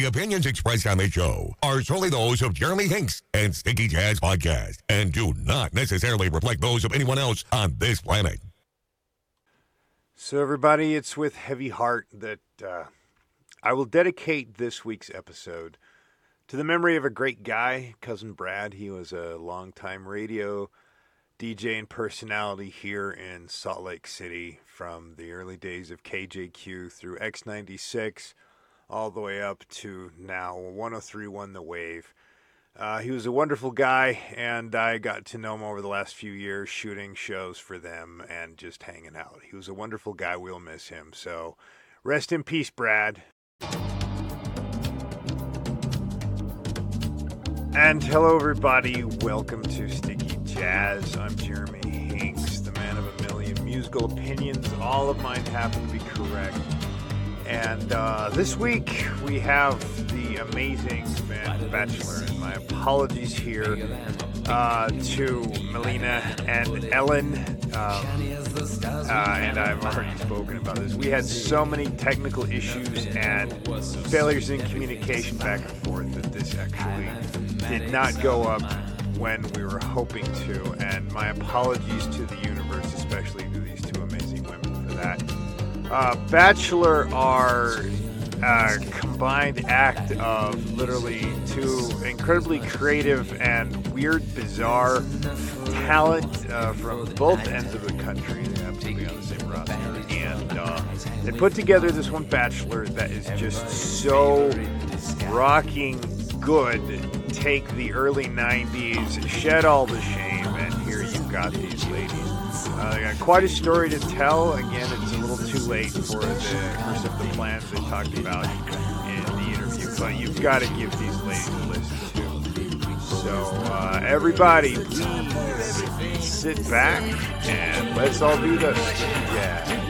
The opinions expressed on this show are solely those of Jeremy Hinks and Sticky Jazz Podcast and do not necessarily reflect those of anyone else on this planet. So, everybody, it's with heavy heart that uh, I will dedicate this week's episode to the memory of a great guy, Cousin Brad. He was a longtime radio DJ and personality here in Salt Lake City from the early days of KJQ through X96 all the way up to now 1031 The Wave. Uh, he was a wonderful guy, and I got to know him over the last few years shooting shows for them and just hanging out. He was a wonderful guy. We'll miss him. So rest in peace, Brad. And hello, everybody. Welcome to Sticky Jazz. I'm Jeremy Hinks, the man of a million musical opinions. All of mine happen to be correct. And uh, this week we have the amazing Van Bachelor. And my apologies here uh, to Melina and Ellen. Um, uh, and I've already spoken about this. We had so many technical issues and failures in communication back and forth that this actually did not go up when we were hoping to. And my apologies to the universe, especially to these two amazing women for that. Uh, Bachelor are a combined act of literally two incredibly creative and weird, bizarre talent uh, from both ends of the country. They happen to be on the same roster. And uh, they put together this one Bachelor that is just so rocking good. Take the early 90s, shed all the shame, and here you've got these ladies. Uh, they got quite a story to tell. Again, it's too late for the some of the plans they talked about in the interview, but you've got to give these ladies a listen to. So, uh, everybody, please sit back and let's all do this. Yeah.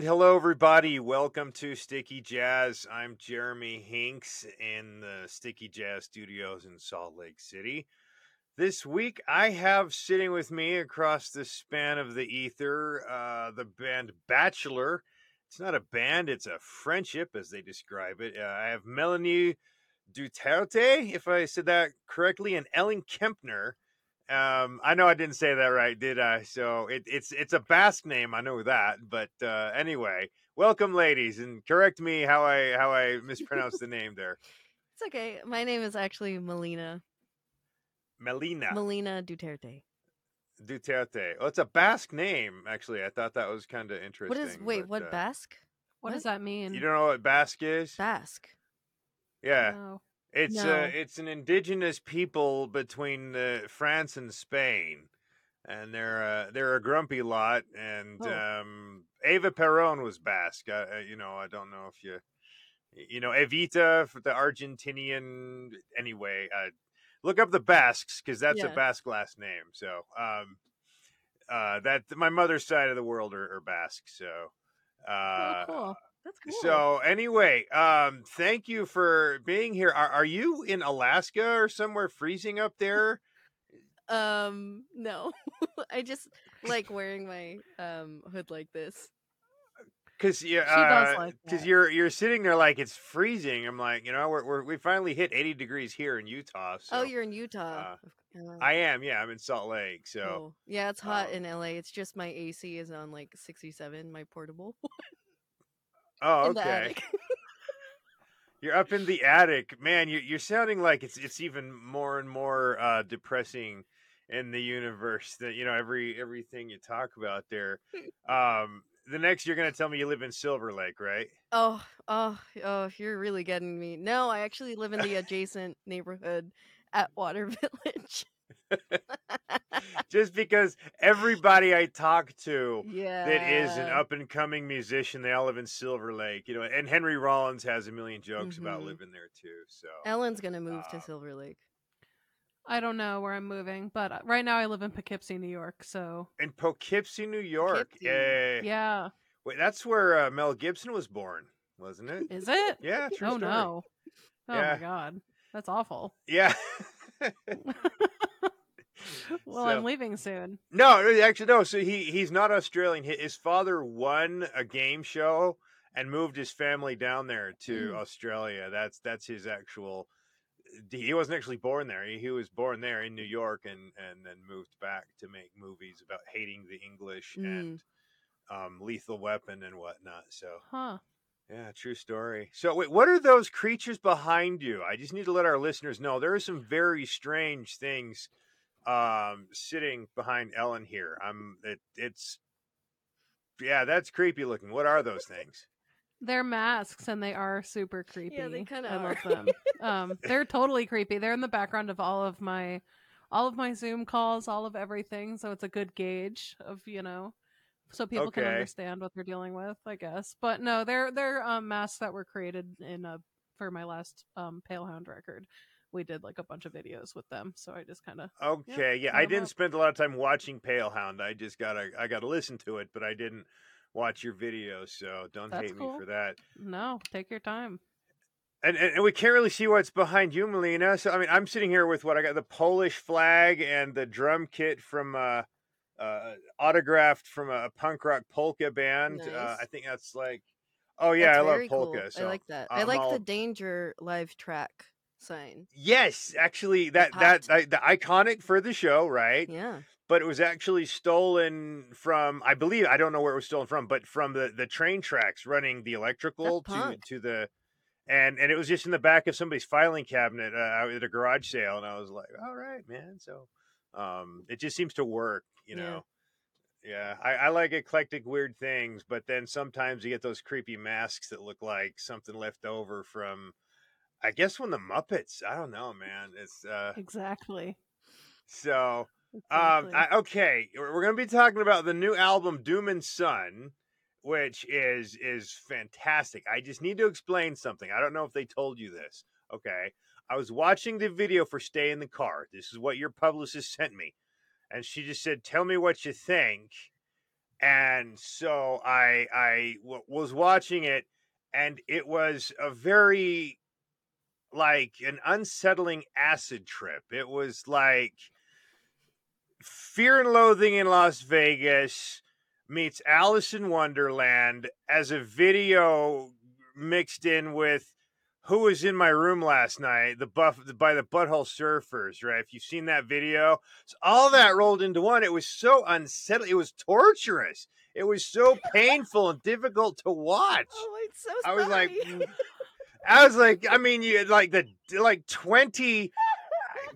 And hello, everybody. Welcome to Sticky Jazz. I'm Jeremy Hinks in the Sticky Jazz Studios in Salt Lake City. This week, I have sitting with me across the span of the ether uh, the band Bachelor. It's not a band, it's a friendship, as they describe it. Uh, I have Melanie Duterte, if I said that correctly, and Ellen Kempner. Um, I know I didn't say that right, did I? So it, it's it's a Basque name, I know that. But uh, anyway, welcome, ladies, and correct me how I how I mispronounced the name there. It's okay. My name is actually Melina. Melina Melina Duterte. Duterte. Oh, it's a Basque name, actually. I thought that was kind of interesting. What is wait, but, what uh, Basque? What, does that mean? You don't know what Basque is? Basque. Yeah. No. It's No. uh, it's an indigenous people between uh, France and Spain, and they're uh, they're a grumpy lot. And Oh. um, Eva Perón was Basque. Uh, you know, I don't know if you you know Evita for the Argentinian. Anyway, uh, look up the Basques because that's a Basque last name. So um, uh, that my mother's side of the world are, are Basque. So. Uh, oh, cool. That's cool. so anyway, um, thank you for being here. Are, are you in Alaska or somewhere freezing up there? um no. I just like wearing my um hood like this. Because yeah, uh, like 'cause you're you're sitting there like it's freezing. I'm like, you know, we're, we're we finally hit 80 degrees here in Utah. So oh, you're in Utah. Uh, I am. Yeah, I'm in Salt Lake. So oh. Yeah, it's hot um, in LA. It's just my AC is on like 67, my portable. oh, okay. You're up in the attic, man. You're you're sounding like it's it's even more and more uh, depressing in the universe. That you know every everything you talk about there. Um, the next you're gonna tell me you live in Silver Lake, right? Oh, oh, oh, you're really getting me. No, I actually live in the adjacent neighborhood Atwater Village. Just because everybody I talk to yeah. that is an up and coming musician, they all live in Silver Lake, you know. And Henry Rollins has a million jokes about Mhm. living there too. So Ellen's gonna move Uh, to Silver Lake. I don't know where I'm moving, but uh, right now I live in Poughkeepsie, New York. So in Poughkeepsie, New York. Poughkeepsie. eh, yeah, wait, that's where uh, Mel Gibson was born, wasn't it? is it? Yeah, true oh story. no! Oh Yeah. my god, that's awful. Yeah. well, So- I'm leaving soon. no, actually, no. So he he's not Australian. His father won a game show and moved his family down there to Mm. Australia. That's that's his actual. He wasn't actually born there. He, he was born there in New York and and then moved back to make movies about hating the English Mm. and um, Lethal Weapon and whatnot. So Huh? yeah, true story. So, wait, what are those creatures behind you? I just need to let our listeners know there are some very strange things um, sitting behind Ellen here. I'm it, it's yeah, that's creepy looking. What are those things? They're masks and they are super creepy. Yeah, they kinda I are. love them. um, they're totally creepy. They're in the background of all of my, all of my Zoom calls, all of everything. So it's a good gauge of you know, so people can understand what they're dealing with, I guess. But no, they're they're um, masks that were created in a for my last um Palehound record. We did like a bunch of videos with them, so I just kind of Okay, yeah, set I 'em didn't up. spend a lot of time watching Palehound. I just gotta I gotta listen to it, but I didn't watch your videos, so don't That's hate me for that. no, take your time. And, and and we can't really see what's behind you, Melina. So I mean, I'm sitting here with what I got: the Polish flag and the drum kit from uh, uh autographed from a punk rock polka band. Uh, I think that's like, oh yeah, That's I love very cool. polka. So I like that. I I'm like all- the Danger live track sign. Yes, actually, that that. The iconic for the show, right? Yeah. But it was actually stolen from, I believe, I don't know where it was stolen from, but from the the train tracks running the electrical to to the, and and it was just in the back of somebody's filing cabinet uh, at a garage sale, and I was like, all right, man. So, um, it just seems to work, you Yeah. know. Yeah, I, I like eclectic weird things, but then sometimes you get those creepy masks that look like something left over from, I guess, when the Muppets. I don't know, man. It's uh, Exactly. so um. I, okay, we're we're gonna be talking about the new album Doomin' Sun, which is is fantastic. I just need to explain something. I don't know if they told you this. Okay, I was watching the video for "Stay in the Car." This is what your publicist sent me, and she just said, "Tell me what you think." and so I I w- was watching it, and it was a very like an unsettling acid trip. It was like Fear and Loathing in Las Vegas meets Alice in Wonderland as a video mixed in with who was in my room last night the buff by the butthole surfers right? If you've seen that video so all that rolled into one. It was so unsettling it was torturous. It was so painful and difficult to watch. Oh, so i was like i was like i mean you like the like 20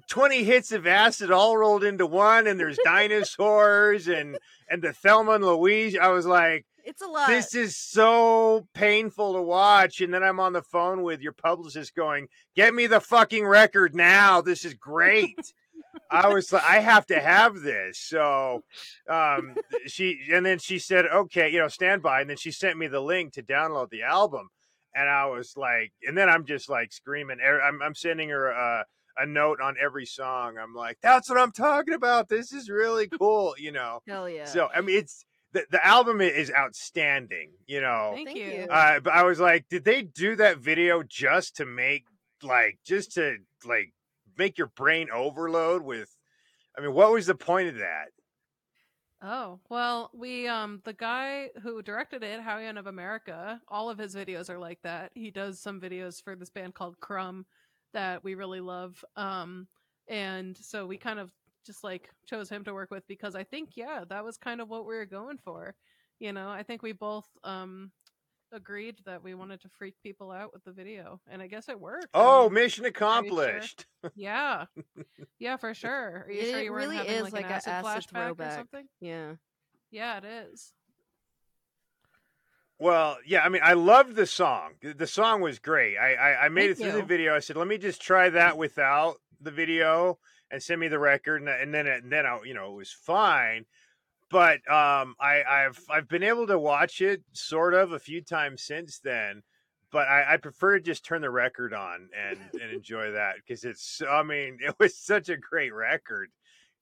20 hits of acid all rolled into one and there's dinosaurs and and the thelma and louise i was like it's a lot. this is so painful to watch. And then I'm on the phone with your publicist going, Get me the fucking record now. This is great. I was like, I have to have this. So um she and then she said, Okay, you know, stand by. And then she sent me the link to download the album. And I was like, and then I'm just like screaming. Er, I'm, I'm sending her a, a note on every song. I'm like, that's what I'm talking about. This is really cool, you know. Hell yeah. So I mean, it's the, the album is outstanding, you know. Thank, Thank you. you. Uh, but I was like, did they do that video just to make like just to like make your brain overload with? I mean, what was the point of that? Oh, well, we um the guy who directed it, Haoyan of America, all of his videos are like that. He does some videos for this band called Crumb that we really love. Um and so we kind of just like chose him to work with because I think yeah, that was kind of what we were going for. You know, I think we both um agreed that we wanted to freak people out with the video and I guess it worked. I Oh, mean, mission accomplished. yeah. Yeah, for sure. Are you sure It you weren't really having is like, like an a acid, acid flashback or throwback. something? yeah. Yeah, it is. Well, yeah, I mean, I loved the song. The- The song was great. I I, I made Thank it through the video. I said, let me just try that without the video and send me the record, and, and then it, and then I, you know, it was fine. But um, I I've I've been able to watch it sort of a few times since then. But I, I prefer to just turn the record on and and enjoy that because it's. I mean, it was such a great record,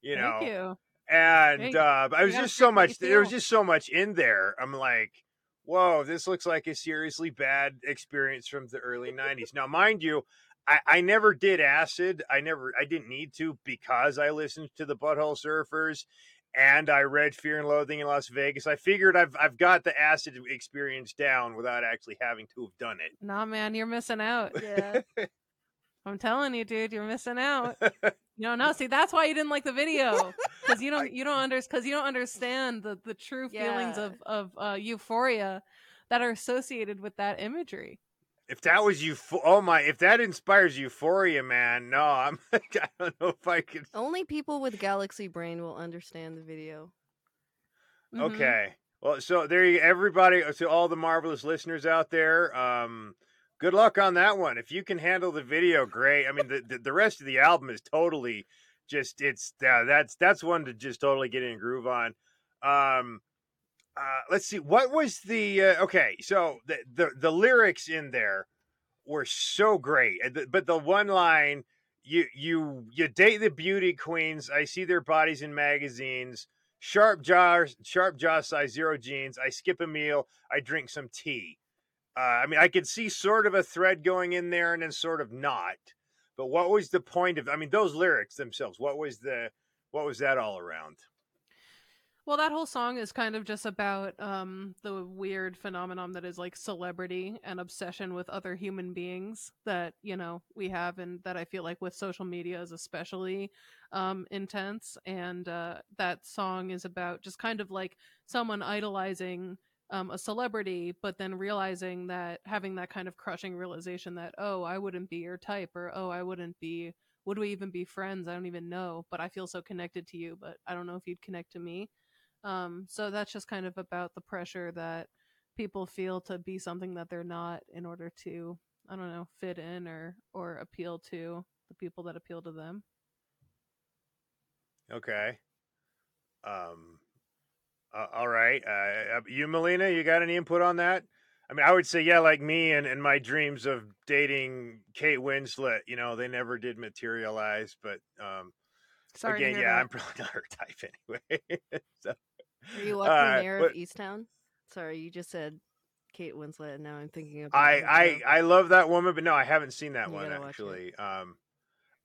you know you. and uh, I was just so freak what you much. There was just so much in there. I'm like, whoa, this looks like a seriously bad experience from the early '90s. Now, mind you, I, I never did acid. I never, I didn't need to because I listened to the Butthole Surfers, and I read Fear and Loathing in Las Vegas. I figured I've I've got the acid experience down without actually having to have done it. Nah, man, you're missing out. Yeah. I'm telling you, dude, you're missing out. You don't. See, that's why you didn't like the video because you don't you don't under because you don't understand the the true feelings Yeah. of of uh, euphoria that are associated with that imagery. If that was you, oh my! If that inspires euphoria, man, no, I'm. I don't know if I could. Only people with galaxy brain will understand the video. Mhm. Okay. Well, so there you everybody to all the marvelous listeners out there. Um good luck on that one. If you can handle the video, great. I mean the the, the rest of the album is totally just it's yeah, that's that's one to just totally get in groove on. Um uh let's see what was the uh, okay, so the, the the lyrics in there were so great. But the one line you you you date the beauty queens. I see their bodies in magazines sharp jaw, sharp jaw size, zero jeans. I skip a meal. I drink some tea. Uh, I mean, I could see sort of a thread going in there, and then sort of not. But what was the point of? I mean, those lyrics themselves. What was the? What was that all around? Well, that whole song is kind of just about um, the weird phenomenon that is like celebrity and obsession with other human beings that you know we have, and that I feel like with social media is especially um, intense. And uh, that song is about just kind of like someone idolizing um, a celebrity, but then realizing that having that kind of crushing realization that oh, I wouldn't be your type, or oh, I wouldn't be. Would we even be friends? I don't even know, but I feel so connected to you, but I don't know if you'd connect to me. Um, so that's just kind of about the pressure that people feel to be something that they're not in order to, I don't know, fit in or or appeal to the people that appeal to them. Okay. Um. Uh, all right. Uh, you, Melina, you got any input on that? I mean, I would say, yeah, like me and, and my dreams of dating Kate Winslet, you know, they never did materialize. But um, Sorry again, yeah, that. I'm probably not her type anyway. so, Are you watching Uh, Mare but- of Easttown? Sorry, you just said Kate Winslet, and now I'm thinking of. I I I love that woman, but no, I haven't seen that You one gotta watch it. actually. Um,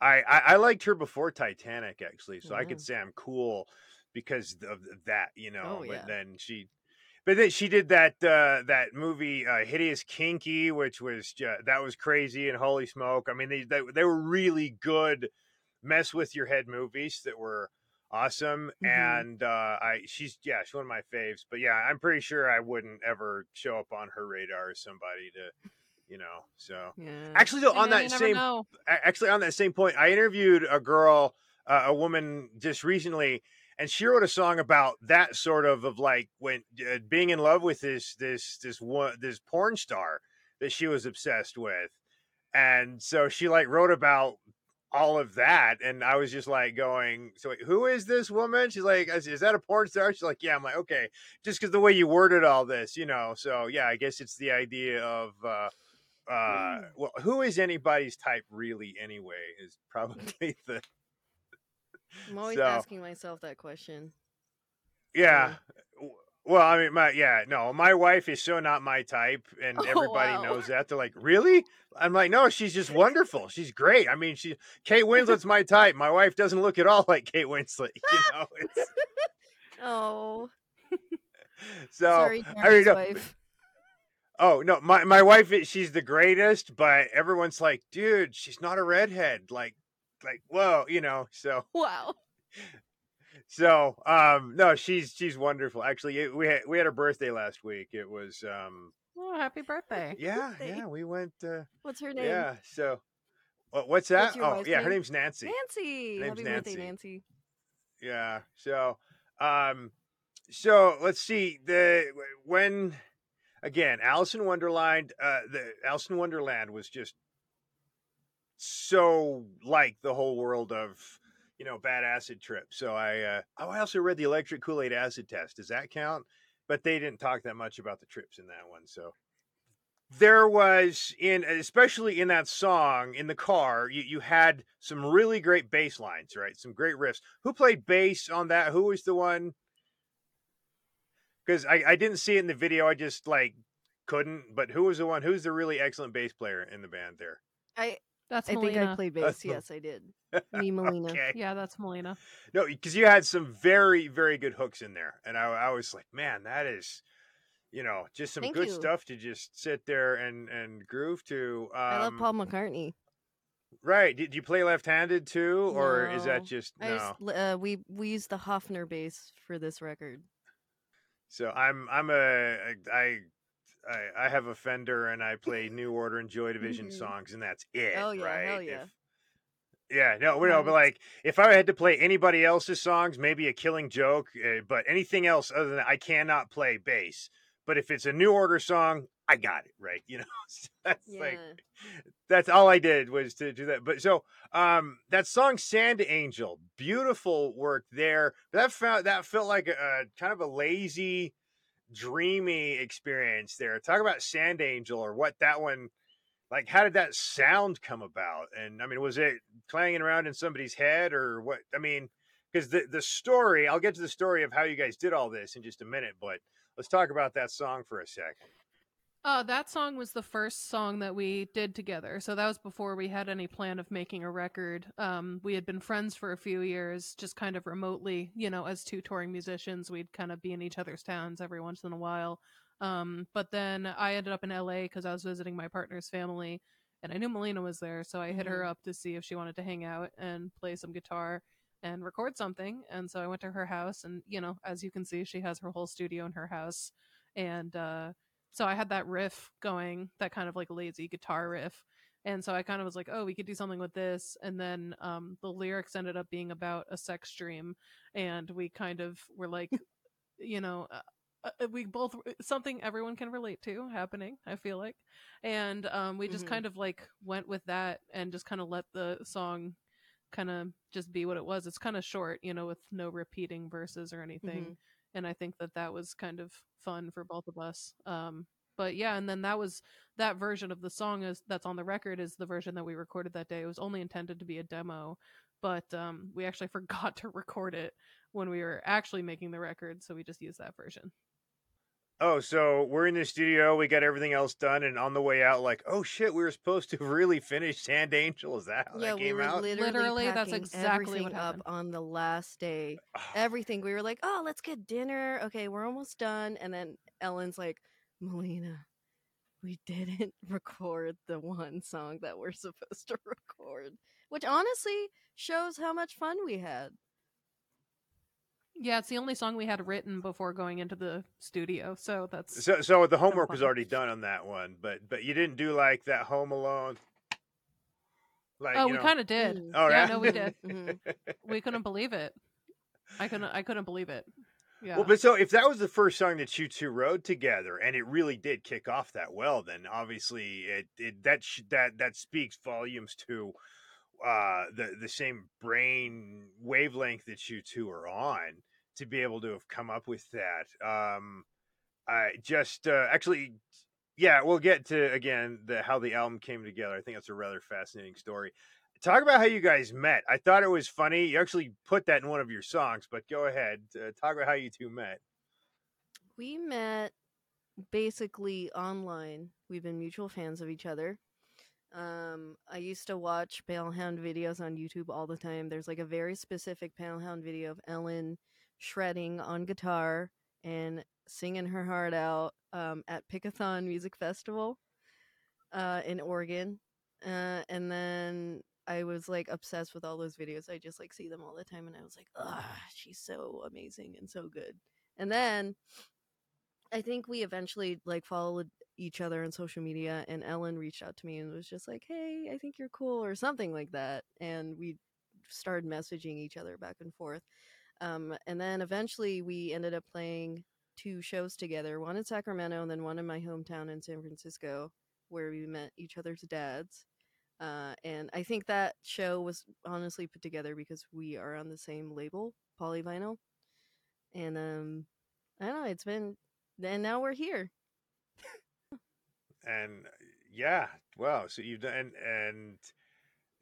I, I I liked her before Titanic actually, so I could say I'm cool because of that, you know. Oh, but then she, but then she did that uh, that movie uh, Hideous Kinky, which was ju- that was crazy and holy smoke. I mean, they they, they were really good mess with your head movies that were awesome Mhm. and uh i she's yeah she's one of my faves but yeah i'm pretty sure i wouldn't ever show up on her radar as somebody to you know so Yeah. actually though on that same know. actually on that same point i interviewed a girl uh, a woman just recently and she wrote a song about that sort of of like when uh, being in love with this this this one this porn star that she was obsessed with and so she like wrote about all of that and i was just like going so wait, who is this woman? She's like is that a porn star? She's like yeah. I'm like okay. Just because the way you worded all this you know so yeah i guess it's the idea of uh uh well who is anybody's type really anyway is probably the I'm always so- asking myself that question. yeah well i mean my yeah no my wife is so not my type and Oh, everybody wow. knows that they're like really i'm like no she's just wonderful she's great i mean she kate winslet's my type my wife doesn't look at all like kate winslet you know it's, Oh, so sorry, I Jeremy's mean, no, wife. Oh no, my my wife is she's the greatest, but everyone's like, dude, she's not a redhead. Like, like whoa, you know. So Wow. So um no, she's she's wonderful. Actually, it, we had we had her birthday last week. It was um Oh, happy birthday. yeah Birthday. yeah we went uh, What's her name? yeah. So what, what's that? your oh wife's yeah, her name's Nancy. Nancy. Name's Happy birthday, Nancy. Nancy. Yeah. So, um, so let's see the when again, Alice in Wonderland. Uh, the Alice in Wonderland was just so like the whole world of you know bad acid trip. So I uh, oh, I also read the Electric Kool Aid acid test. Does that count? But they didn't talk that much about the trips in that one. So there was in especially in that song in the car you, you had some really great bass lines right some great riffs who played bass on that who was the one because I, I didn't see it in the video i just like couldn't but who was the one who's the really excellent bass player in the band there I That's I think I played bass. the- Yes, I did. Me, Melina. okay Yeah, that's Melina. no because you had some very very good hooks in there and I, I was like man that is you know just some Thank good you. stuff to just sit there and and groove to um, I love Paul McCartney. Right. Did you play left-handed too, or is that No. just I no? just, uh, we we used the Hofner bass for this record. So I'm I'm a I I I have a Fender and I play New Order and Joy Division Mhm. songs and that's it. Oh, yeah, right? hell yeah. If- yeah, no, we no, but like if I had to play anybody else's songs, maybe a Killing Joke, uh, but anything else other than that, I cannot play bass. But if it's a New Order song, I got it right. You know, So that's Yeah. like that's all I did was to do that. But so um that song Sand Angel, beautiful work there. That felt that felt like a, a kind of a lazy, dreamy experience there. Talk about Sand Angel or what that one like how did that sound come about? And I mean, was it clanging around in somebody's head or what? I mean, because the the story, I'll get to the story of how you guys did all this in just a minute, but let's talk about that song for a second. Uh, that song was the first song that we did together. So that was before we had any plan of making a record. Um, we had been friends for a few years, just kind of remotely, you know, as two touring musicians. We'd kind of be in each other's towns every once in a while. Um, but then I ended up in LA because I was visiting my partner's family and I knew Melina was there. So I hit her up to see if she wanted to hang out and play some guitar and record something. And so I went to her house and, you know, as you can see, she has her whole studio in her house. And, uh, so I had that riff going, that kind of like lazy guitar riff. And so I kind of was like, oh, we could do something with this. And then um, the lyrics ended up being about a sex dream. And we kind of were like, you know, uh, uh, we both, something everyone can relate to happening, I feel like. And um, we just Mhm. kind of like went with that and just kind of let the song kind of just be what it was. It's kind of short, you know, with no repeating verses or anything Mhm. And I think that that was kind of fun for both of us. Um, but yeah, and then that was that version of the song is that's on the record is the version that we recorded that day. It was only intended to be a demo, but um, we actually forgot to record it when we were actually making the record, so we just used that version. Oh, so we're in the studio, we got everything else done, and on the way out, like, oh shit, we were supposed to really finish Sand Angel. Is that how yeah, that we came were out? literally, Literally, that's exactly everything what up happened. on the last day. Oh, Everything. We were like, oh, let's get dinner. Okay, we're almost done. And then Ellen's like, Melina, we didn't record the one song that we're supposed to record, which honestly shows how much fun we had. Yeah, it's the only song we had written before going into the studio, so that's so, so the homework was already done on that one, but but you didn't do like that Home Alone. Like, oh, you we kind of did. Mm. Oh, yeah, right? no, we did. Mhm. We couldn't believe it. I couldn't. I couldn't believe it. Yeah. Well, but so if that was the first song that you two wrote together, and it really did kick off that well, then obviously it, it that sh- that that speaks volumes to uh, the the same brain wavelength that you two are on to be able to have come up with that. Um, I just uh, actually, yeah, we'll get to again the how the album came together. I think that's a rather fascinating story. Talk about how you guys met. I thought it was funny. You actually put that in one of your songs, but go ahead. Uh, talk about how you two met. We met basically online. We've been mutual fans of each other. Um, I used to watch Palehound videos on YouTube all the time. There's like a very specific Palehound video of Ellen shredding on guitar and singing her heart out um, at Pickathon Music Festival uh, in Oregon. Uh, and then I was like obsessed with all those videos. I just like see them all the time, and I was like, ah, she's so amazing and so good. And then I think we eventually like followed each other on social media, and Ellen reached out to me and was just like, "Hey, I think you're cool," or something like that, and we started messaging each other back and forth. Um, and then eventually we ended up playing two shows together, one in Sacramento and then one in my hometown in San Francisco, where we met each other's dads. Uh, and I think that show was honestly put together because we are on the same label, Polyvinyl. And um, I don't know, it's been, and now we're here. And yeah, wow. So you've done and, and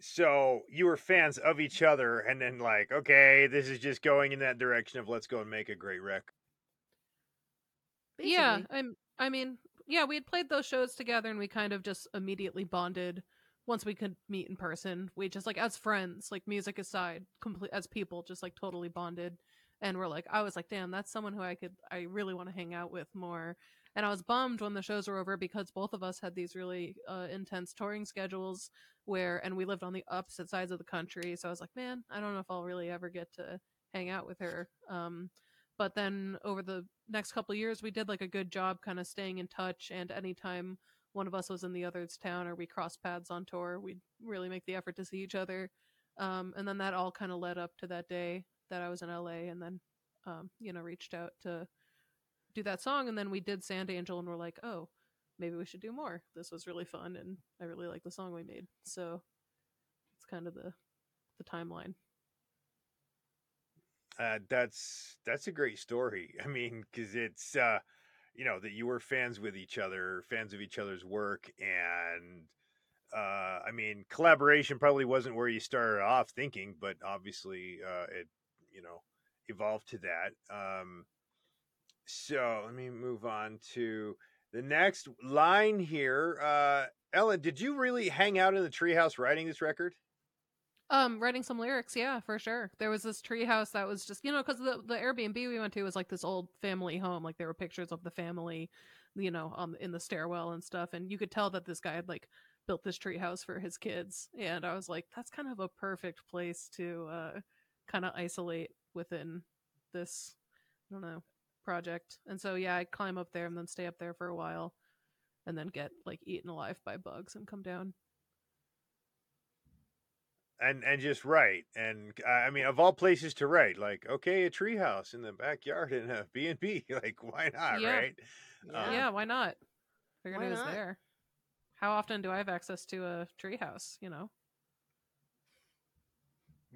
so you were fans of each other, and then like, okay, this is just going in that direction of let's go and make a great record. yeah. I'm. I mean, yeah, we had played those shows together, and we kind of just immediately bonded. Once we could meet in person, we just like as friends, like music aside, complete as people, just like totally bonded. And we're like, I was like, damn, that's someone who I could, I really want to hang out with more. And I was bummed when the shows were over because both of us had these really uh, intense touring schedules where, and we lived on the opposite sides of the country. So I was like, man, I don't know if I'll really ever get to hang out with her. Um, but then over the next couple years, we did like a good job kind of staying in touch. And anytime one of us was in the other's town or we crossed paths on tour, we'd really make the effort to see each other. Um, and then that all kind of led up to that day that I was in LA and then, um, you know, reached out to do that song. And then we did Sand Angel and we're like, oh, maybe we should do more. This was really fun and I really like the song we made. So it's kind of the, the timeline. Uh, that's that's a great story. I mean, because it's uh, you know that you were fans with each other, fans of each other's work, and uh, I mean, collaboration probably wasn't where you started off thinking, but obviously uh, it you know evolved to that. Um, so let me move on to the next line here. Uh, Ellen, did you really hang out in the treehouse writing this record? Um, writing some lyrics, yeah, for sure. There was this treehouse that was just, you know, because the the Airbnb we went to was like this old family home. Like there were pictures of the family, you know, um, in the stairwell and stuff, and you could tell that this guy had like built this treehouse for his kids. And I was like, that's kind of a perfect place to uh, kind of isolate within this, I don't know, project. And so yeah, I'd climb up there and then stay up there for a while, and then get like eaten alive by bugs and come down. and and just write and i mean of all places to write like okay a treehouse in the backyard in a b&b like why not Yeah. right Yeah. Um, yeah, why not? Figured Why it was not? there. How often do I have access to a treehouse? You know,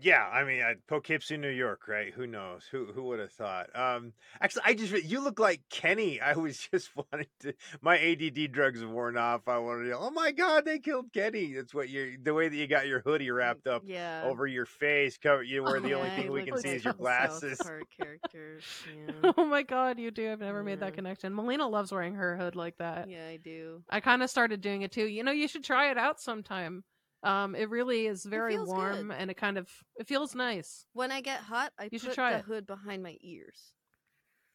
Yeah, I mean, uh, Poughkeepsie, New York, right? Who knows? Who who would have thought? Um, actually, I just you look like Kenny. I was just wanting to. My ADD drugs have worn off. I wanted to. Oh my God, they killed Kenny. That's what you. The way that you got your hoodie wrapped up Yeah. over your face, cover you, where the only Yeah, thing we look can like see is a your South glasses. Park characters. Yeah. oh my god, you do. I've never made that Yeah. connection. Melina loves wearing her hood like that. yeah, I do. I kind of started doing it too. You know, you should try it out sometime. Um, it really is very warm good. and it kind of it feels nice. When I get hot, I You should put try the it. hood behind my ears.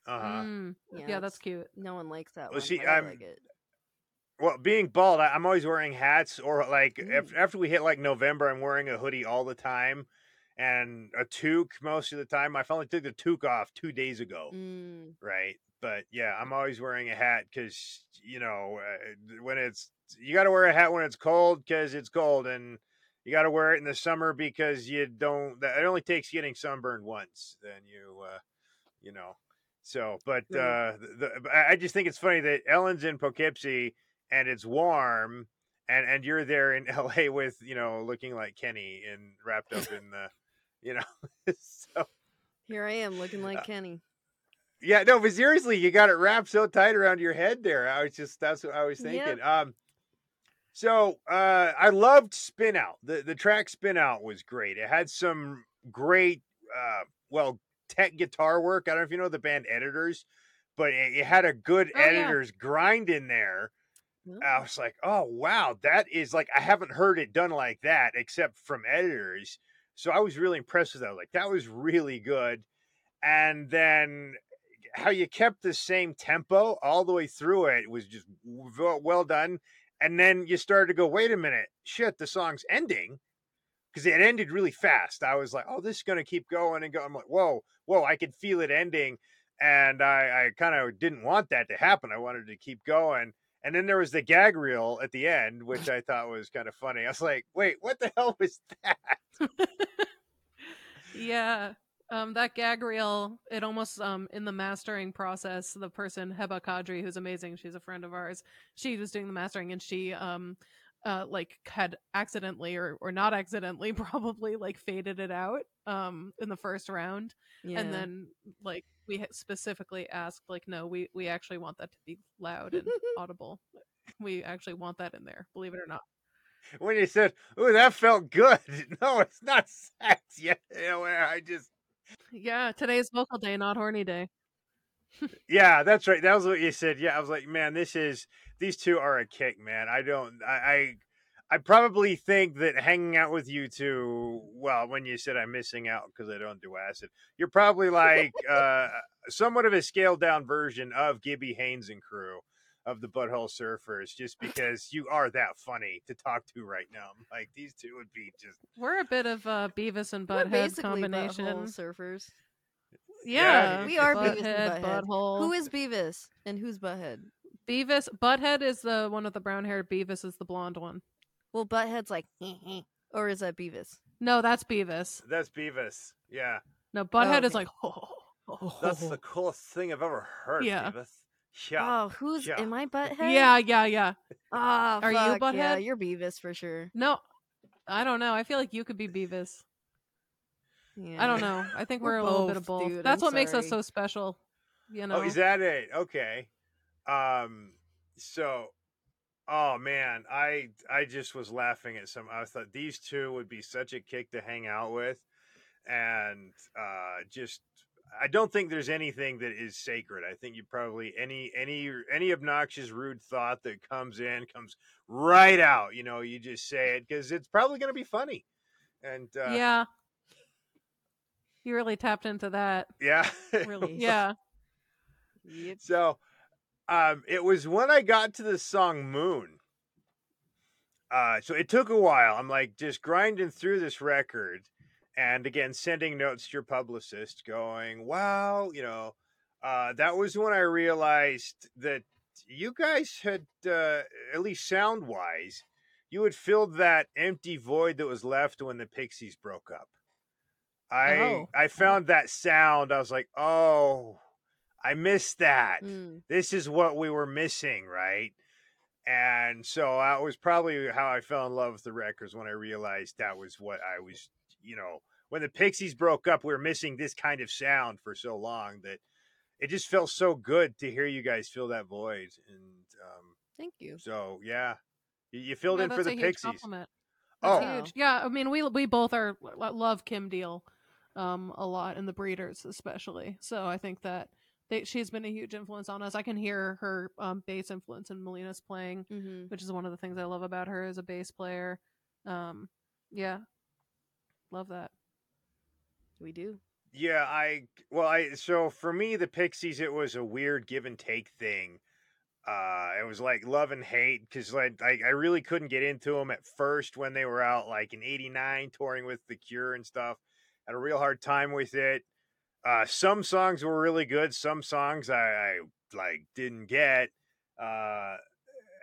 Uh huh. Mm, Yeah, yeah, that's cute. No one likes that Well, one. see, I I'm- like it. Well, being bald, I, I'm always wearing hats, or like af- Ooh. after we hit like November, I'm wearing a hoodie all the time and a toque most of the time. I finally took the toque off two days ago, Mm. right? But yeah, I'm always wearing a hat because you know uh, when it's you got to wear a hat when it's cold because it's cold, and you got to wear it in the summer because you don't. That it only takes getting sunburned once, then you, uh, you know. So, but uh, the, I just think it's funny that Ellen's in Poughkeepsie and it's warm, and and you're there in L.A. with you know looking like Kenny and wrapped up in the, you know. so Here I am looking like Uh, Kenny. yeah, no, but seriously, you got it wrapped so tight around your head there. I was just that's what I was Yep. thinking. Um so uh I loved Spin Out. The the track Spin Out was great. It had some great uh well tech guitar work. I don't know if you know the band editors, but it, it had a good Oh, yeah. editor's grind in there. I was like, oh wow, that is like I haven't heard it done like that except from editors. So I was really impressed with that. Like that was really good. And then how you kept the same tempo all the way through it was just well, done. And then you started to go, wait a minute, shit, the song's ending because it ended really fast. I was like, oh, this is gonna keep going and go. I'm like, whoa, whoa, I could feel it ending, and I, I kind of didn't want that to happen. I wanted to keep going. And then there was the gag reel at the end, which I thought was kind of funny. I was like, wait, what the hell was that? Yeah. Um, that gag reel, it almost um in the mastering process, the person Heba Kadry, who's amazing, she's a friend of ours. She was doing the mastering, and she um, uh, like had accidentally or or not accidentally probably like faded it out um in the first round, Yeah. and then like we specifically asked like, no, we we actually want that to be loud and audible. We actually want that in there, believe it or not. When you said, "Ooh, that felt good," no, it's not sex yet. You know, I just Yeah, today's vocal day, not horny day. Yeah, that's right. That was what you said. Yeah, I was like, man, this is these two are a kick, man. I don't, I, I, I probably think that hanging out with you two. Well, when you said I'm missing out because I don't do acid, you're probably like uh, somewhat of a scaled down version of Gibby Haynes and crew of the Butthole Surfers, just because you are that funny to talk to right now. Like these two would be just We're a bit of a Beavis and We're Butthead basically combination. butthole surfers. Yeah, We are Beavis and Butthead. Butthole. Who is Beavis and who's Butthead? Beavis? Butthead is the one with the brown hair. Beavis is the blonde one. Well, Butthead's like, or is that Beavis? No, that's Beavis. that's Beavis. Yeah, No, Butthead is okay. like. Oh, that's the coolest thing I've ever heard. Yeah. Beavis. Yeah. Oh, who's Yeah. am I Butthead? Yeah, yeah, yeah. Ah, Are you fuck, Yeah, Butthead? you're Beavis for sure. No, I don't know. I feel like you could be Beavis. Yeah. I don't know. I think We're we're, a little bit of both, both. dude, That's I'm what makes us so special. You know. Oh, is that it? Okay. Um. So, oh man, I I just was laughing at some. I thought these two would be such a kick to hang out with, and uh, just I don't think there's anything that is sacred. I think you probably any any any obnoxious rude thought that comes in comes right out. You know, you just say it because it's probably going to be funny. And uh, yeah. You really tapped into that. yeah, Really? Yeah. Yep. So, um, it was when I got to the song Moon. Uh, so it took a while. I'm like just grinding through this record, and again sending notes to your publicist, going, "Wow, you know." Uh, that was when I realized that you guys had, uh, at least sound wise, you had filled that empty void that was left when the Pixies broke up. I Oh. I found that sound. I was like, oh, I missed that. Mm. This is what we were missing, right? And so that was probably how I fell in love with the records when I realized that was what I was, you know, when the Pixies broke up, we were missing this kind of sound for so long that it just felt so good to hear you guys fill that void. And um, Thank you. so, yeah, you, you filled Yeah, in for the Pixies. Oh. huge. Yeah, I mean, we we both are love Kim Deal, um, a lot, and the Breeders especially. So I think that they, she's been a huge influence on us. I can hear her um, bass influence in Melina's playing, hmm which is one of the things I love about her as a bass player. Um, yeah, love that. We do. Yeah, I well, I so for me the Pixies it was a weird give and take thing. Uh it was like love and hate cuz like I, I really couldn't get into them at first when they were out like in 89 touring with The Cure and stuff. Had a real hard time with it. Uh some songs were really good, some songs I, I like didn't get. Uh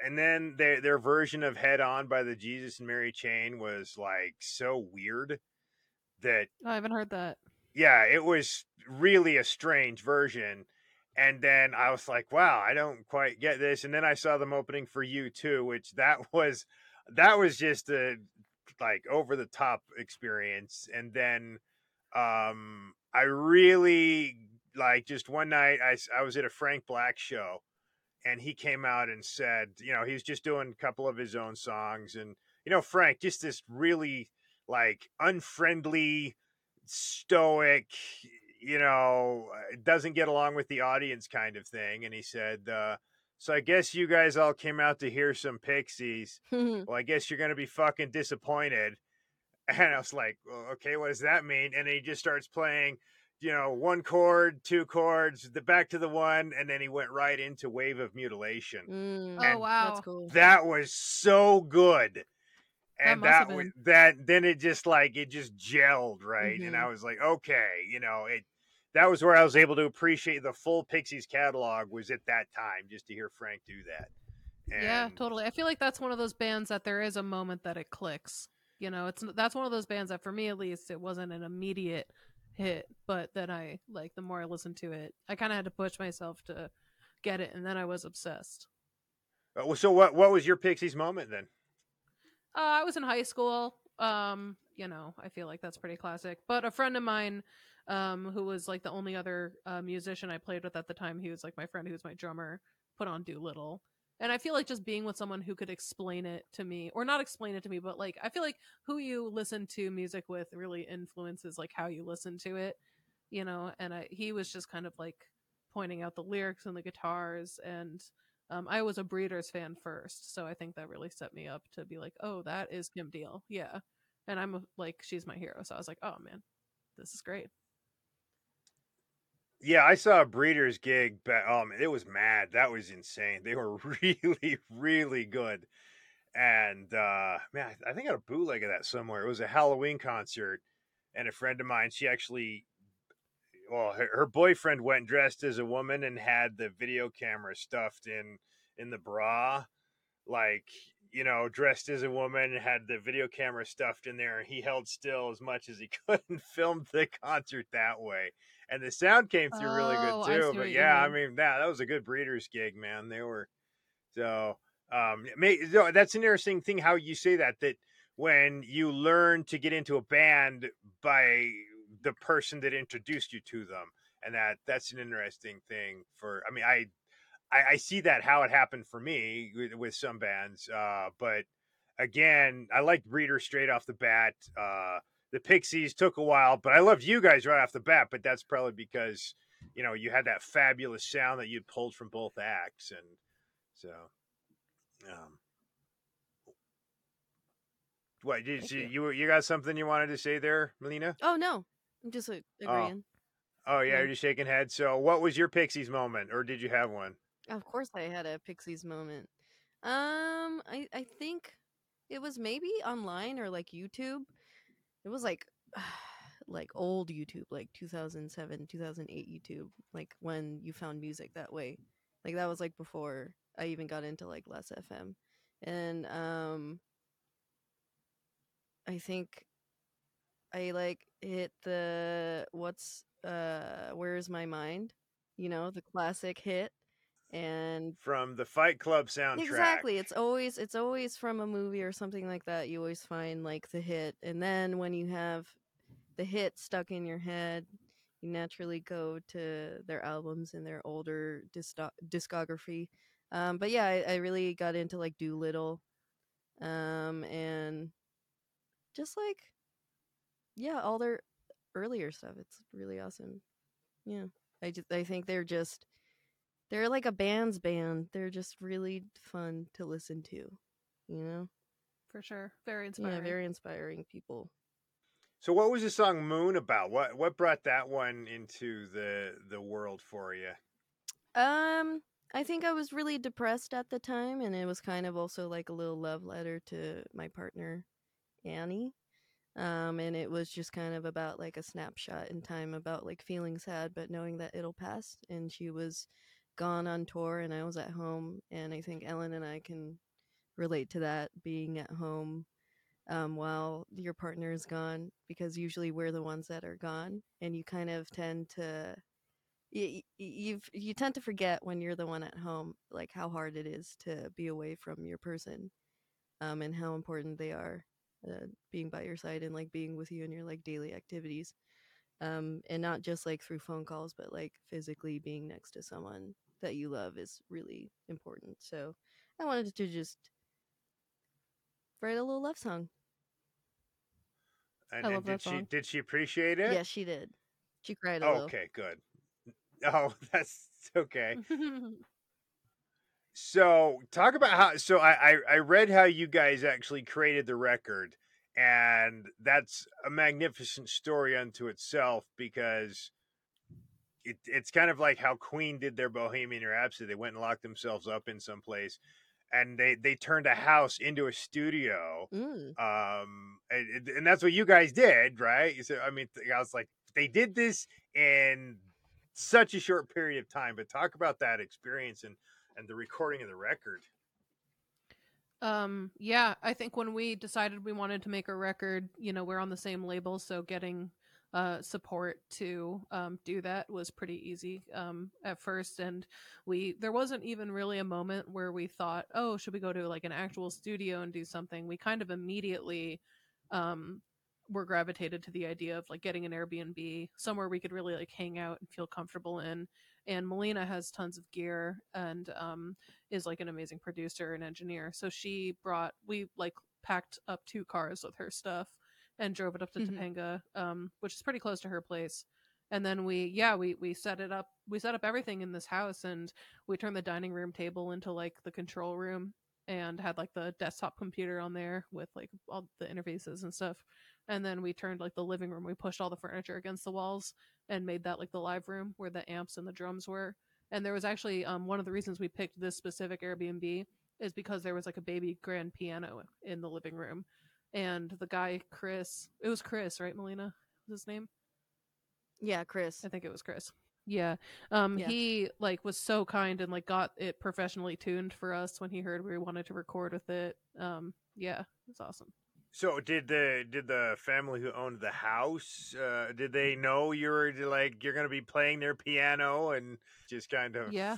and then their their version of Head On by the Jesus and Mary Chain was like so weird that I haven't heard that. yeah, it was really a strange version. And then I was like, wow, I don't quite get this. And then I saw them opening for U2, which that was that was just a like over the top experience. And then um I really like just one night I, I was at a Frank Black show and he came out and said, you know, he was just doing a couple of his own songs and you know, Frank, just this really like unfriendly stoic, you know, uh, doesn't get along with the audience kind of thing. And he said, uh, So I guess you guys all came out to hear some Pixies. Well, I guess you're going to be fucking disappointed. And I was like, well, Okay, what does that mean? And he just starts playing, you know, one chord, two chords, the back to the one. And then he went right into Wave of Mutilation. Mm, Oh wow, That's cool. That was so good. And must that, was that then it just like it just gelled right, and Mhm. I was like, okay, you know, it. That was where I was able to appreciate the full Pixies catalog. Was at that time just to hear Frank do that. yeah, totally. I feel like that's one of those bands that there is a moment that it clicks. You know, it's that's one of those bands that for me at least it wasn't an immediate hit, but then I like the more I listened to it, I kind of had to push myself to get it, and then I was obsessed. Uh, well, So what? What was your Pixies moment then? Uh, I was in high school. Um, you know, I feel like that's pretty classic. But a friend of mine, um, who was like the only other uh, musician I played with at the time, he was like my friend who was my drummer, put on Doolittle. And I feel like just being with someone who could explain it to me, or not explain it to me, but like I feel like who you listen to music with really influences like how you listen to it, you know. And I, he was just kind of like pointing out the lyrics and the guitars and um, I was a Breeders fan first, so I think that really set me up to be like, oh, that is Kim Deal, yeah. And I'm like, she's my hero, so I was like, oh man, this is great. Yeah, I saw a Breeders gig. But, um, it was mad. That was insane. They were really, really good. And uh, man, I, I think I got a bootleg of that somewhere. It was a Halloween concert, and a friend of mine, she actually, well, her, her boyfriend went dressed as a woman and had the video camera stuffed in in the bra, like you know, dressed as a woman and had the video camera stuffed in there. He held still as much as he could and filmed the concert that way and the sound came through really Oh, good too. But yeah, I mean. that that was a good Breeders gig, man. They were so. Um, may, that's an interesting thing how you say that. That when you learn to get into a band by the person that introduced you to them, and that that's an interesting thing. For I mean, I I, I see that how it happened for me with, with some bands, uh, but again, I liked Breeders straight off the bat. Uh, the Pixies took a while, but I loved you guys right off the bat. But that's probably because you know you had that fabulous sound that you'd pulled from both acts, and so. Um, what did you, you. you you got something you wanted to say there, Melina? Oh no, I'm just like, agreeing. Oh yeah, Yeah. you're just shaking head. So, what was your Pixies moment, or did you have one? Of course, I had a Pixies moment. Um, I I think it was maybe online or like YouTube. It was like like old YouTube, like 2007, 2008 YouTube, like when you found music that way. Like that was like before I even got into like Last.fm, and um, I think I like hit the what's uh where's my mind, you know, the classic hit, and From the Fight Club soundtrack. Exactly. It's always it's always from a movie or something like that. You always find like the hit, and then when you have the hit stuck in your head. You naturally go to their albums and their older disco- discography. Um, but yeah, I, I really got into like Doolittle, um, and just like yeah, all their earlier stuff. It's really awesome. Yeah, I just I think they're just they're like a band's band. They're just really fun to listen to. You know, For sure. Very inspiring. yeah, very inspiring people. So, what was the song "Moon" about? What what brought that one into the the world for you? Um, I think I was really depressed at the time, and it was kind of also like a little love letter to my partner, Annie. Um, and it was just kind of about like a snapshot in time about like feeling sad, but knowing that it'll pass. And she was gone on tour, and I was at home, and I think Ellen and I can relate to that being at home um, while your partner is gone, because usually we're the ones that are gone, and you kind of tend to you you've you tend to forget when you're the one at home like how hard it is to be away from your person um and how important they are uh, being by your side and like being with you in your like daily activities um and not just like through phone calls but like physically being next to someone that you love is really important so i wanted to just write a little love song And, I and love did that she song. did she appreciate it? yeah she did she cried a little okay, good. Oh, that's okay. So talk about how. So I, I I read how you guys actually created the record, and that's a magnificent story unto itself because it, it's kind of like how Queen did their Bohemian Rhapsody. They went and locked themselves up in some place, and they they turned a house into a studio. mm. Um, and, and that's what you guys did, right? So I mean, I was like, they did this in such a short period of time. But talk about that experience and and the recording of the record. Um, yeah, I think when we decided we wanted to make a record, you know, we're on the same label, so getting uh support to um do that was pretty easy um at first and we there wasn't even really a moment where we thought, "Oh, should we go to like an actual studio and do something?" We kind of immediately um were gravitated to the idea of like getting an Airbnb somewhere we could really like hang out and feel comfortable in. And Melina has tons of gear and um is like an amazing producer and engineer. So she brought we like packed up two cars with her stuff and drove it up to Mhm. Topanga, um, which is pretty close to her place. And then we yeah, we we set it up we set up everything in this house and we turned the dining room table into like the control room and had like the desktop computer on there with like all the interfaces and stuff. And then we turned like the living room, we pushed all the furniture against the walls and made that like the live room where the amps and the drums were and there was actually um, one of the reasons we picked this specific airbnb is because there was like a baby grand piano in the living room and the guy chris it was chris right melina was his name yeah chris i think it was chris yeah um Yeah. he like was so kind and like got it professionally tuned for us when he heard we wanted to record with it um yeah it's awesome So did the did the family who owned the house uh, did they know you were like you're going to be playing their piano and just kind of yeah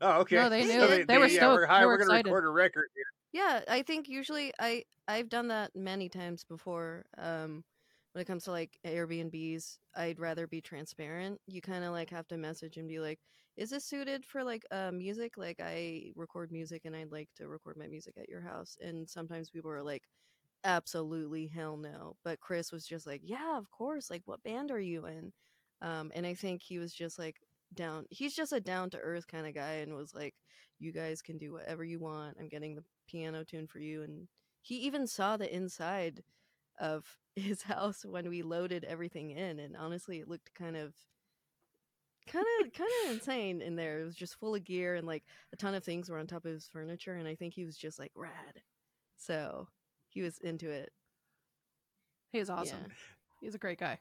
Oh, okay. No, they knew. So They were yeah, stoked. We're, hi, They were we're going to record a record. Yeah, I think usually I I've done that many times before. Um, when it comes to like Airbnbs, I'd rather be transparent. You kind of like have to message and be like, "Is this suited for like uh, music? Like I record music and I'd like to record my music at your house." And sometimes people are like, "Absolutely hell no." But Chris was just like, "Yeah, of course. Like, what band are you in?" Um, and I think he was just like down. He's just a down to earth kind of guy, and was like, "You guys can do whatever you want. I'm getting the piano tune for you." And he even saw the inside of his house when we loaded everything in, and honestly, it looked kind of. Kind of, kind of insane in there. It was just full of gear and like a ton of things were on top of his furniture, and I think he was just like rad. So he was into it. he was awesome he's a great guy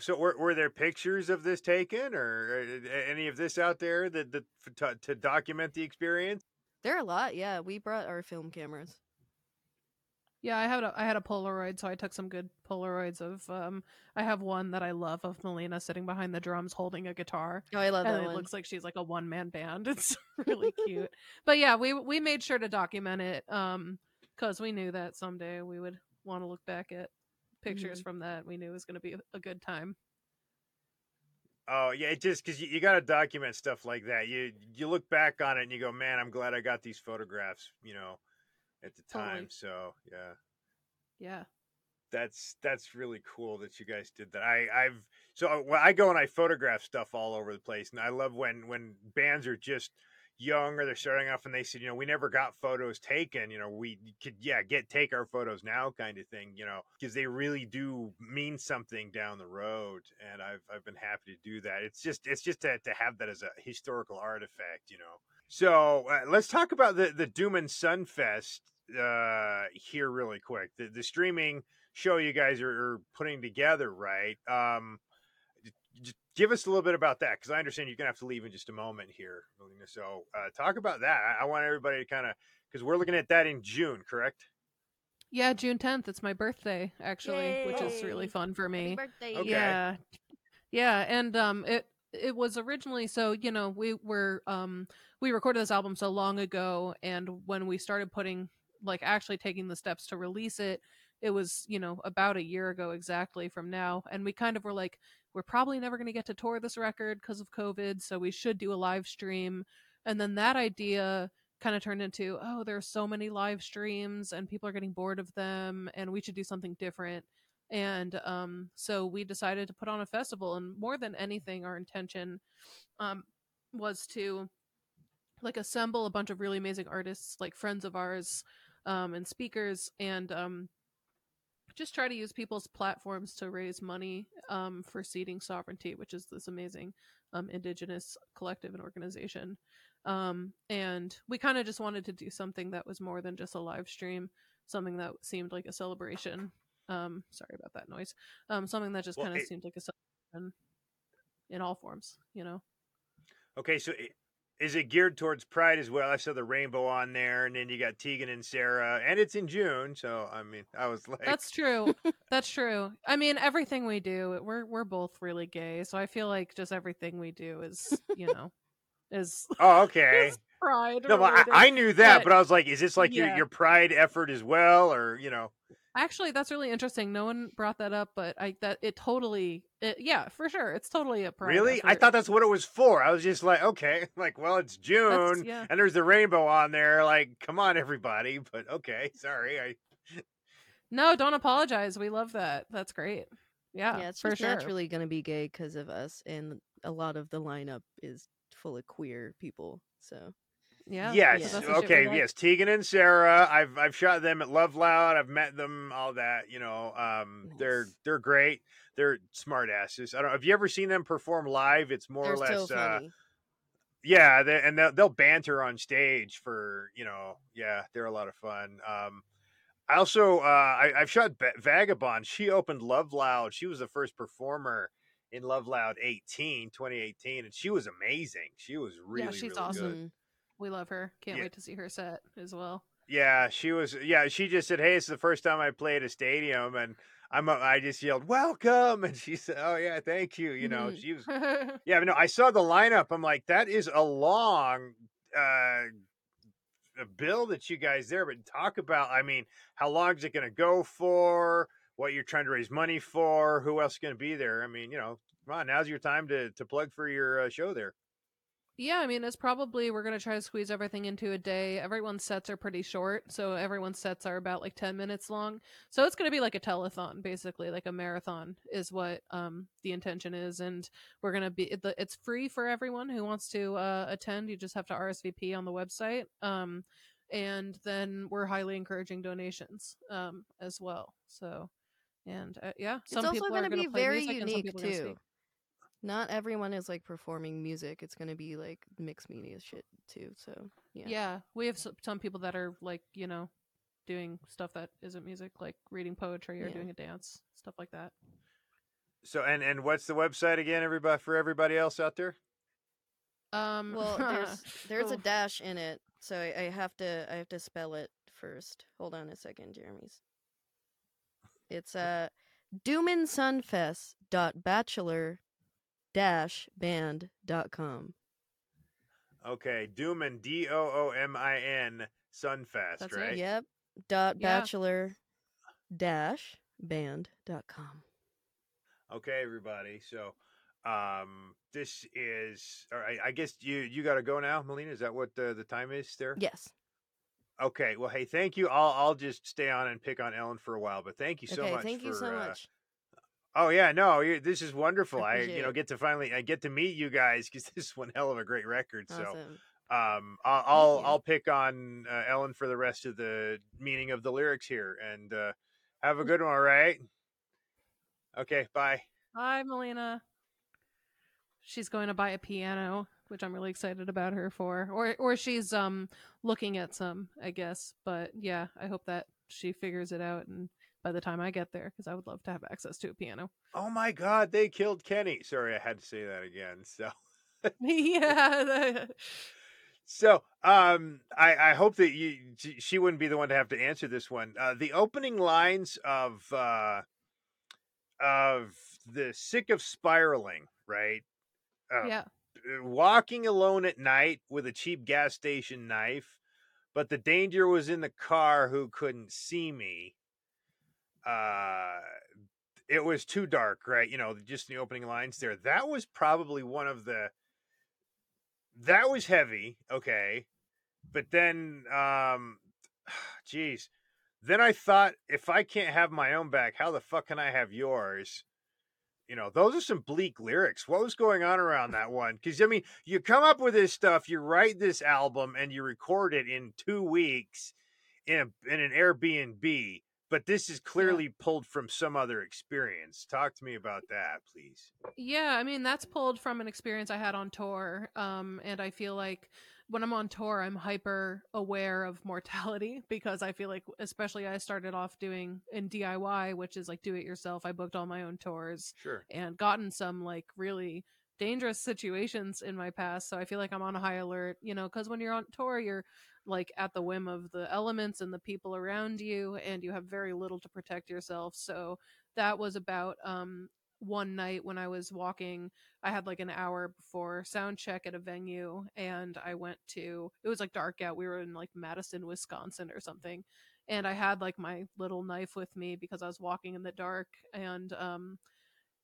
So were, were there pictures of this taken or uh, any of this out there that, that to, to document the experience? There are a lot, yeah. We brought our film cameras. Yeah, I had a I had a Polaroid, so I took some good Polaroids of um I have one that I love of Melina sitting behind the drums holding a guitar. Oh, I love and that it one. looks like she's like a one man band. It's really cute. But yeah, we we made sure to document it um cuz we knew that someday we would want to look back at pictures from that. We knew it was going to be a good time. Oh yeah, it just because you, you got to document stuff like that. You you look back on it and you go, man, I'm glad I got these photographs. You know, at the time. Totally. So yeah, Yeah. that's that's really cool that you guys did that. I I've so uh, when I go and I photograph stuff all over the place, and I love when when bands are just young or they're starting off and they said, you know, we never got photos taken. You know, we could yeah get take our photos now kind of thing. You know, because they really do mean something down the road, and I've I've been happy to do that. It's just it's just to to have that as a historical artifact. You know. So uh, let's talk about the the Doomin' Sunfest uh, here really quick. The the streaming show you guys are, are putting together, right? Um, give us a little bit about that because I understand you're gonna have to leave in just a moment here. Melina. So uh, talk about that. I, I want everybody to kind of because we're looking at that in June, correct? Yeah, June 10th. It's my birthday, actually, which is really fun for me. birthday. Okay. Yeah. Yeah, and um it it was originally so, you know, we were um we recorded this album so long ago and when we started putting like actually taking the steps to release it, it was, you know, about a year ago exactly from now and we kind of were like we're probably never going to get to tour this record because of COVID, so we should do a live stream. And then that idea kind of turned into, oh, there's so many live streams and people are getting bored of them and we should do something different and um, so we decided to put on a festival and more than anything our intention um, was to like assemble a bunch of really amazing artists like friends of ours um, and speakers and um, just try to use people's platforms to raise money um, for seeding sovereignty which is this amazing um, indigenous collective and organization. Um, and we kind of just wanted to do something that was more than just a live stream something that seemed like a celebration. Um sorry about that noise. Um something that just Well, kind of it- seemed like a celebration in all forms you know? Okay, so is it geared towards Pride as well? I saw the rainbow on there, and then you got Tegan and Sara, and it's in June. So I mean, I was like, that's true that's true i mean everything we do we're we're both really gay so i feel like just everything we do is you know is oh okay. is pride No, but I. I knew that, but- but I was like, is this like your, your Pride effort as well, or you know? actually that's really interesting no one brought that up but i that it totally it, yeah for sure it's totally a pride really? I thought that's what it was for. I was just like, okay, like, well, it's June, yeah. and there's the rainbow on there. Like, come on, everybody. But okay, sorry. I no don't apologize we love that that's great yeah, yeah, it's for just sure naturally going to be gay because of us, and a lot of the lineup is full of queer people. So yeah yes, Yeah. that's the shit we okay, yes. Tegan and Sara. I've I've shot them at Love Loud. I've met them. All that, you know. Um, they're they're great. They're smart asses. I don't. Have you ever seen them perform live? It's more they're or less. uh, yeah, they, and they'll, they'll banter on stage for you know. Yeah, they're a lot of fun. Um, I also uh, I, I've shot ba- Vagabon. She opened Love Loud. She was the first performer in Love Loud 18, 2018, and she was amazing. She was really yeah, she's really awesome. good. We love her. Can't Yeah. wait to see her set as well. Yeah, she was. Yeah, she just said, "Hey, it's the first time I played a stadium," and I'm. a- I just yelled, "Welcome!" And she said, "Oh yeah, thank you." You know, she was. Yeah, but no, I saw the lineup. I'm like, that is a long uh, bill that you guys there. But talk about, I mean, how long is it going to go for? What you're trying to raise money for? Who else is going to be there? I mean, you know, come on, now's your time to to plug for your uh, show there. Yeah, I mean, it's probably we're gonna try to squeeze everything into a day. Everyone's sets are pretty short, so everyone's sets are about like ten minutes long. So it's gonna be like a telethon, basically, like a marathon is what um the intention is, and we're gonna be it's free for everyone who wants to uh, attend. You just have to RSVP on the website. Um, and then we're highly encouraging donations um as well. So. And uh, yeah, It's some also people going to going be very music and some unique people are gonna too. Speak. Not everyone is like performing music. It's going to be like mixed media shit too. So yeah, Yeah. we have some people that are like, you know, doing stuff that isn't music, like reading poetry or Yeah. doing a dance, stuff like that. So, and and what's the website again, everybody for everybody else out there? Um, Well, there's there's a Oh. dash in it, so I, I have to I have to spell it first. Hold on a second, Jeremy's. It's a uh doominsunfest.bachelor dash band dot com. Okay, Doomin D O O M I N Sunfest, That's it. right? Yep. Dot Yeah. bachelor dash band.com. Okay, everybody. So, um, this is. All right. I guess you you got to go now, Melina. Is that what the the time is there? Yes. Okay. Well, hey, thank you. I'll I'll just stay on and pick on Ellen for a while, but thank you so okay, much. thank you for, so uh, much. Oh yeah, no, you this is wonderful. I, appreciate you know get to finally I get to meet you guys because this is one hell of a great record. So um, I'll I'll. I'll pick on uh, Ellen for the rest of the meaning of the lyrics here, and uh, have a good one. All right. Okay. Bye. Hi, Melina. She's going to buy a piano, which I'm really excited about her for. Or or she's um looking at some, I guess. But yeah, I hope that she figures it out and by the time I get there cuz I would love to have access to a piano. Oh my God, they killed Kenny. Sorry, I had to say that again. So. yeah. So, um, I, I hope that you she- she wouldn't be the one to have to answer this one. Uh, the opening lines of uh, of the sick of spiraling, right? Uh, yeah. walking alone at night with a cheap gas station knife, but the danger was in the car who couldn't see me. Uh, it was too dark, right? You know, just the opening lines there. That was probably one of the. That was heavy, okay, but then, um, geez, then I thought if I can't have my own back, how the fuck can I have yours? you know, those are some bleak lyrics. What was going on around that one? Because I mean, you come up with this stuff, you write this album, and you record it in two weeks in a, in an Airbnb. But this is clearly pulled from some other experience. Talk to me about that, please. Yeah, I mean that's pulled from an experience I had on tour. Um and I feel like when I'm on tour I'm hyper aware of mortality because I feel like especially I started off doing in DIY, which is like do it yourself. I booked all my own tours Sure. and gotten some like really dangerous situations in my past. So I feel like I'm on a high alert, you know, because when you're on tour, you're like at the whim of the elements and the people around you, and you have very little to protect yourself. So that was about um, one night when I was walking. I had like an hour before sound check at a venue, and I went to it was like dark out. We were in like Madison, Wisconsin or something. And I had like my little knife with me because I was walking in the dark and um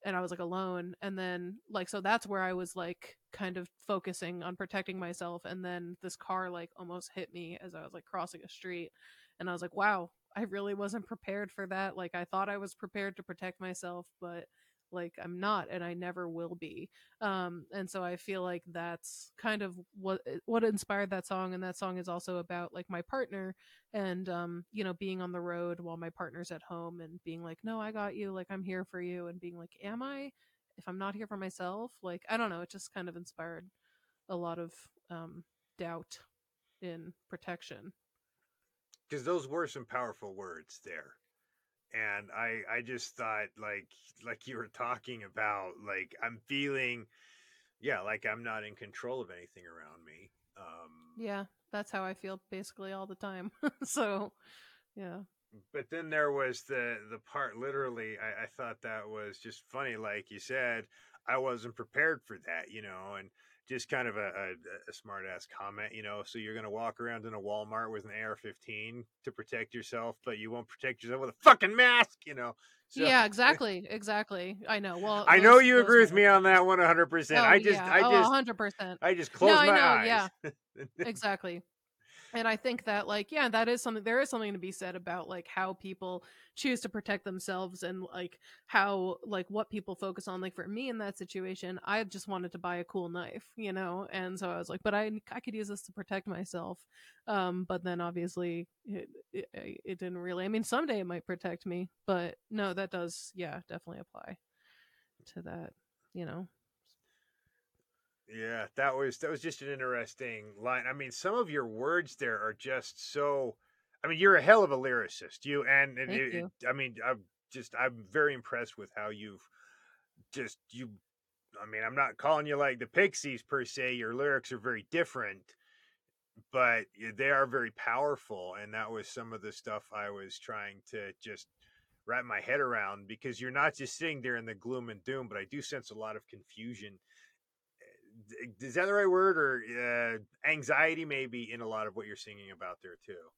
and I was like alone. And then like so that's where I was like kind of focusing on protecting myself. And then this car like almost hit me as I was like crossing a street. And I was like, wow, I really wasn't prepared for that. Like I thought I was prepared to protect myself, but like I'm not and I never will be. Um and so I feel like that's kind of what what inspired that song and that song is also about like my partner and um you know being on the road while my partner's at home and being like no I got you like I'm here for you and being like am I if I'm not here for myself like I don't know it just kind of inspired a lot of um doubt in protection Because those were some powerful words there. And I, I just thought like, like you were talking about, like I'm feeling, yeah, like I'm not in control of anything around me. Um, yeah that's how I feel basically all the time so yeah but then there was the the part literally I, I thought that was just funny like you said i wasn't prepared for that you know and just kind of a, a, a smart ass comment you know so you're gonna walk around in a walmart with an ar-15 to protect yourself but you won't protect yourself with a fucking mask you know? So, yeah eh exactly exactly. I know well i know those- you those agree with me on that one 100% Oh, i just yeah. i oh, just 100% i just close I my know, eyes. Yeah. exactly and i think that like yeah that is something there is something to be said about like how people choose to protect themselves and like how like what people focus on like for me in that situation i just wanted to buy a cool knife you know? And so i was like but i i could use this to protect myself. Um but then obviously it, it it didn't really i mean someday it might protect me but no that does yeah definitely apply to that you know Yeah, that was that was just an interesting line. I mean, some of your words there are just so. I mean, you're a hell of a lyricist. You and, and it- you. I mean, I'm just I'm very impressed with how you've just you. I mean, I'm not calling you like the Pixies per se. Your lyrics are very different, but they are very powerful, and that was some of the stuff I was trying to just wrap my head around because you're not just sitting there in the gloom and doom, but I do sense a lot of confusion is that the right word or uh, anxiety maybe in a lot of what you're singing about there too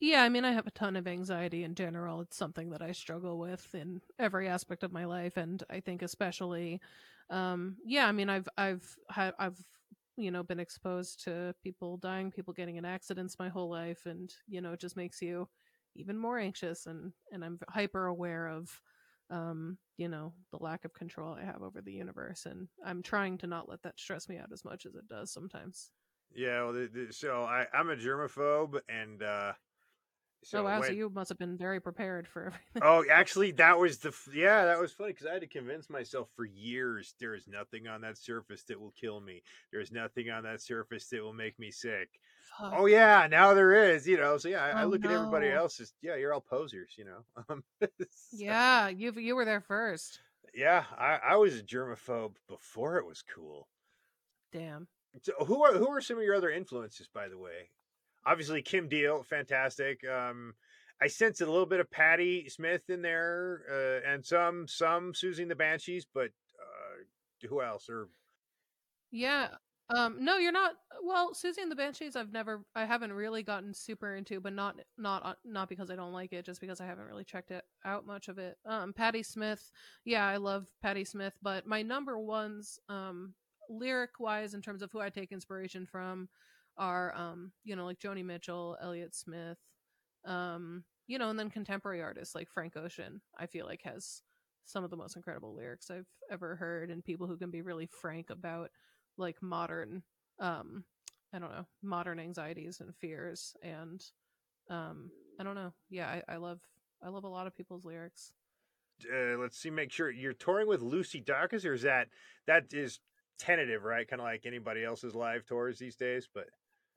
Yeah, I mean, I have a ton of anxiety in general. It's something that I struggle with in every aspect of my life, and I think especially, um, yeah. I mean, I've I've I've you know been exposed to people dying, people getting in accidents my whole life, and you know, it just makes you even more anxious, and and I'm hyper aware of, um, you know, the lack of control I have over the universe, and I'm trying to not let that stress me out as much as it does sometimes. Yeah, well, so I, I'm a germaphobe, and uh, so oh wow, when, so you must have been very prepared for everything. oh, actually, that was the f- yeah, that was funny because I had to convince myself for years there is nothing on that surface that will kill me. There's nothing on that surface that will make me sick. Oh yeah, now there is, you know. So yeah, I, I Oh, look at everybody no. else as yeah, you're all posers, you know. Um, so, Yeah, you you were there first. yeah. I, I was a germaphobe before it was cool. Damn. So who are who are some of your other influences, by the way? Obviously, Kim Deal, fantastic. Um, I sense a little bit of Patti Smith in there, uh, and some some Siouxsie the Banshees, but uh, who else? Or Yeah. Um no, you're not well, Siouxsie and the Banshees I've never I haven't really gotten super into, but not not uh, not because I don't like it, just because I haven't really checked it out much of it. Um Patti Smith. Yeah, I love Patti Smith, but my number ones um lyric wise in terms of who I take inspiration from are um you know like Joni Mitchell, Elliott Smith, um you know, and then contemporary artists like Frank Ocean. I feel like has some of the most incredible lyrics I've ever heard and people who can be really frank about like modern um I don't know, modern anxieties and fears and um I don't know. Yeah, I, I love I love a lot of people's lyrics. uh, let's see, make sure you're touring with Lucy Dacus, or is that that is tentative, right? Kind of like anybody else's live tours these days, but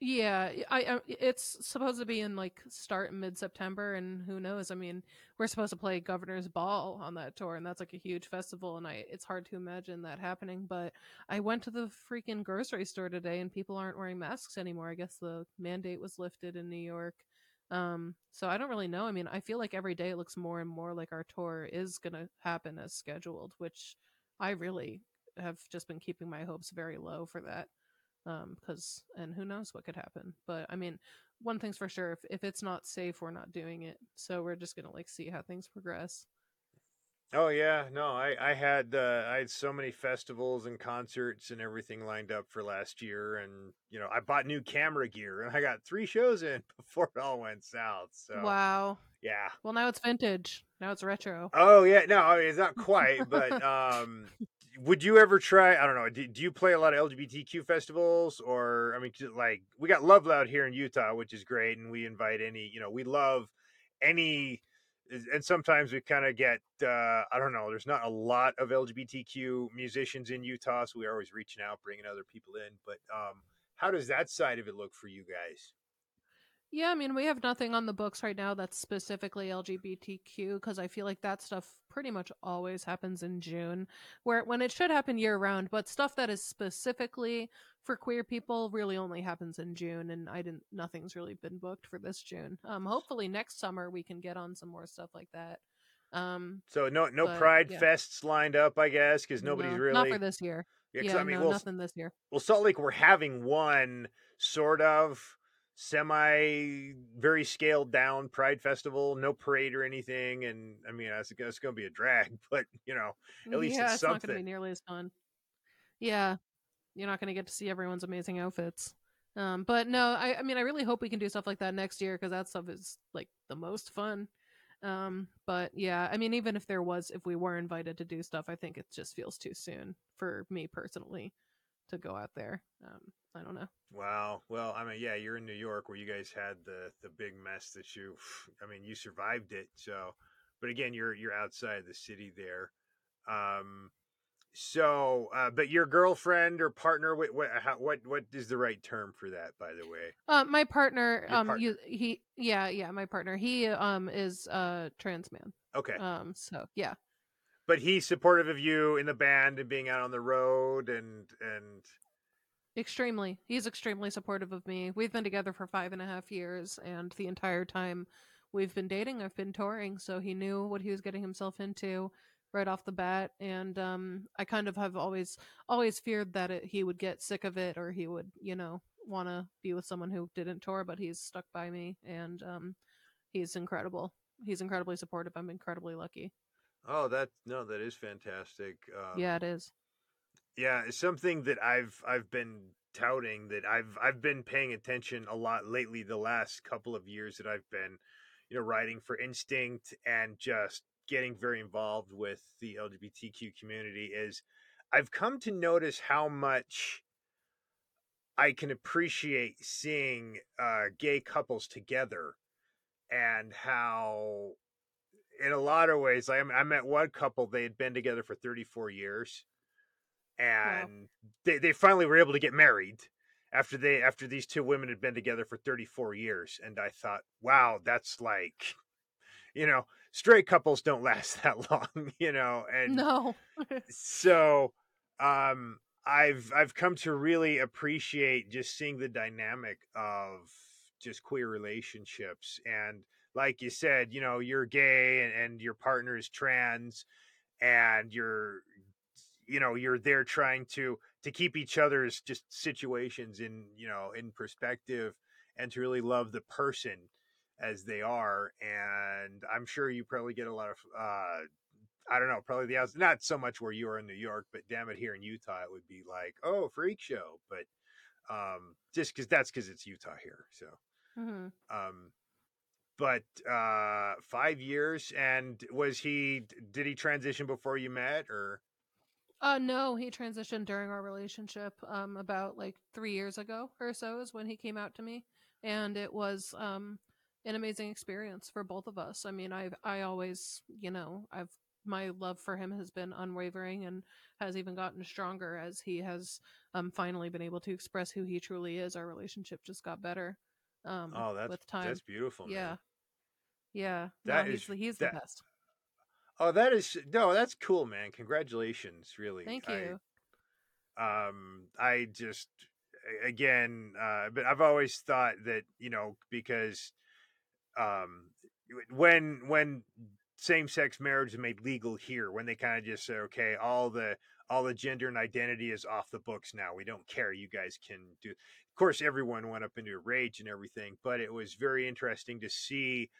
Yeah, I, I it's supposed to be in like start mid September, and who knows? I mean, we're supposed to play Governor's Ball on that tour, and that's like a huge festival, and I it's hard to imagine that happening. But I went to the freaking grocery store today, and people aren't wearing masks anymore. I guess the mandate was lifted in New York. Um, so I don't really know. I mean, I feel like every day it looks more and more like our tour is gonna happen as scheduled, which I really have just been keeping my hopes very low for that um because and who knows what could happen but i mean one thing's for sure if, if it's not safe we're not doing it so we're just gonna like see how things progress Oh yeah, no, I I had uh, I had so many festivals and concerts and everything lined up for last year, and you know I bought new camera gear and I got three shows in before it all went south. So wow yeah. well now it's vintage now it's retro Oh yeah, no, I mean, it's not quite, but um, would you ever try? I don't know. Do, do you play a lot of LGBTQ festivals, or I mean, like we got Love Loud here in Utah, which is great, and we invite any. You know, we love any. And sometimes we kind of get, uh, I don't know, there's not a lot of LGBTQ musicians in Utah, so we're always reaching out, bringing other people in. But um, how does that side of it look for you guys? Yeah i mean we have nothing on the books right now that's specifically lgbtq because i feel like that stuff pretty much always happens in june where when it should happen year round but stuff that is specifically for queer people really only happens in june and i didn't nothing's really been booked for this june um hopefully next summer we can get on some more stuff like that um So no, no But, Pride yeah. fests lined up, I guess, because nobody's no, really. not for this year Yeah, yeah, I mean, no, well, nothing this year well salt lake we're having one sort of semi very scaled down pride festival no parade or anything and i mean it's, it's gonna be a drag but you know At least yeah, it's it's not going to be nearly as fun. Yeah, you're not going to get to see everyone's amazing outfits. Um, but no, I, I mean, I really hope we can do stuff like that next year because that stuff is like the most fun. Um, but yeah, I mean, even if there was, if we were invited to do stuff, I think it just feels too soon for me personally to go out there. Um, I don't know. wow well i mean yeah you're in new york where you guys had the the big mess that you i mean you survived it so but again you're you're outside the city there um so uh but your girlfriend or partner what what how, what what is the right term for that by the way Uh, my partner, Your um, partner. You, he, yeah, yeah, my partner, he, um, is a trans man. okay Um, so yeah, but he's supportive of you in the band and being out on the road and and Extremely. He's extremely supportive of me. We've been together for five and a half years, and the entire time we've been dating, I've been touring, so he knew what he was getting himself into right off the bat. And um, I kind of have always always feared that it, he would get sick of it, or he would, you know, want to be with someone who didn't tour, but he's stuck by me. And um, he's incredible. He's incredibly supportive. I'm incredibly lucky. Oh, that no, that is fantastic. Um, yeah, it is. Yeah, it's something that I've I've been touting that I've I've been paying attention a lot lately. The last couple of years that I've been, you know, writing for Instinct and just getting very involved with the LGBTQ community is I've come to notice how much I can appreciate seeing uh, gay couples together and how in a lot of ways I, I met one couple they had been together for 34 years and wow. they, they finally were able to get married after they after these two women had been together for 34 years and i thought wow that's like you know straight couples don't last that long you know and no so um i've i've come to really appreciate just seeing the dynamic of just queer relationships and like you said you know you're gay and, and your partner is trans and you're you know you're there trying to to keep each other's just situations in you know in perspective and to really love the person as they are and i'm sure you probably get a lot of uh i don't know probably the not so much where you are in new york but damn it here in utah it would be like oh freak show but um just because that's because it's utah here so mm-hmm. um but uh five years and was he did he transition before you met or uh no, he transitioned during our relationship um about like 3 years ago or so is when he came out to me and it was um an amazing experience for both of us. I mean, i've I always, you know, I've my love for him has been unwavering and has even gotten stronger as he has um finally been able to express who he truly is. Our relationship just got better. Um oh, that's with time. that's beautiful. Yeah. Man. Yeah. That no, is, he's, he's that, the best. Oh, that is no, that's cool, man. Congratulations, really. Thank you. I, um, I just again, uh, but I've always thought that you know because um, when when same sex marriage is made legal here, when they kind of just say, okay, all the all the gender and identity is off the books now. We don't care. You guys can do. Of course, everyone went up into a rage and everything, but it was very interesting to see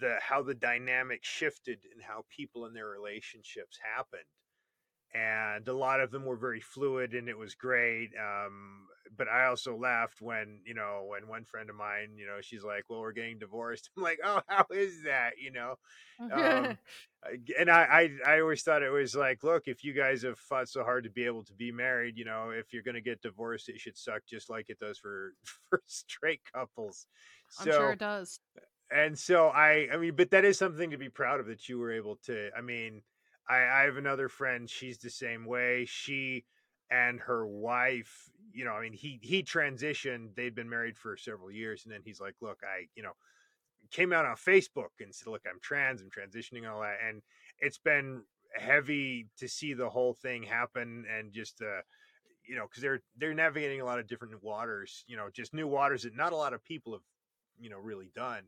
the how the dynamic shifted and how people in their relationships happened. And a lot of them were very fluid and it was great um, but i also laughed when you know when one friend of mine you know she's like well we're getting divorced i'm like oh how is that you know um, and I, I i always thought it was like look if you guys have fought so hard to be able to be married you know if you're going to get divorced it should suck just like it does for for straight couples so, i'm sure it does and so I, I mean, but that is something to be proud of that you were able to. I mean, I, I have another friend. She's the same way. She and her wife, you know, I mean, he he transitioned. They'd been married for several years, and then he's like, "Look, I, you know, came out on Facebook and said, look, I'm trans, I'm transitioning, and all that." And it's been heavy to see the whole thing happen, and just uh, you know, because they're they're navigating a lot of different waters, you know, just new waters that not a lot of people have, you know, really done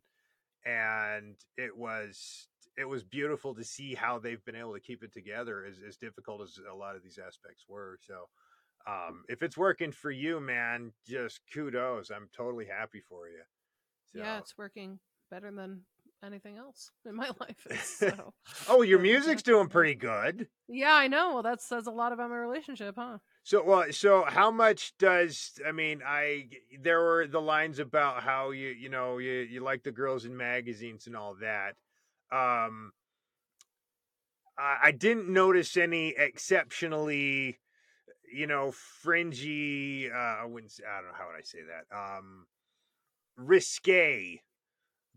and it was it was beautiful to see how they've been able to keep it together as, as difficult as a lot of these aspects were so um, if it's working for you man just kudos i'm totally happy for you so. yeah it's working better than anything else in my life so oh your music's doing pretty good yeah i know well that says a lot about my relationship huh so well, so how much does I mean I there were the lines about how you you know you you like the girls in magazines and all that. Um I, I didn't notice any exceptionally you know fringy uh I wouldn't say, I don't know how would I say that. Um risque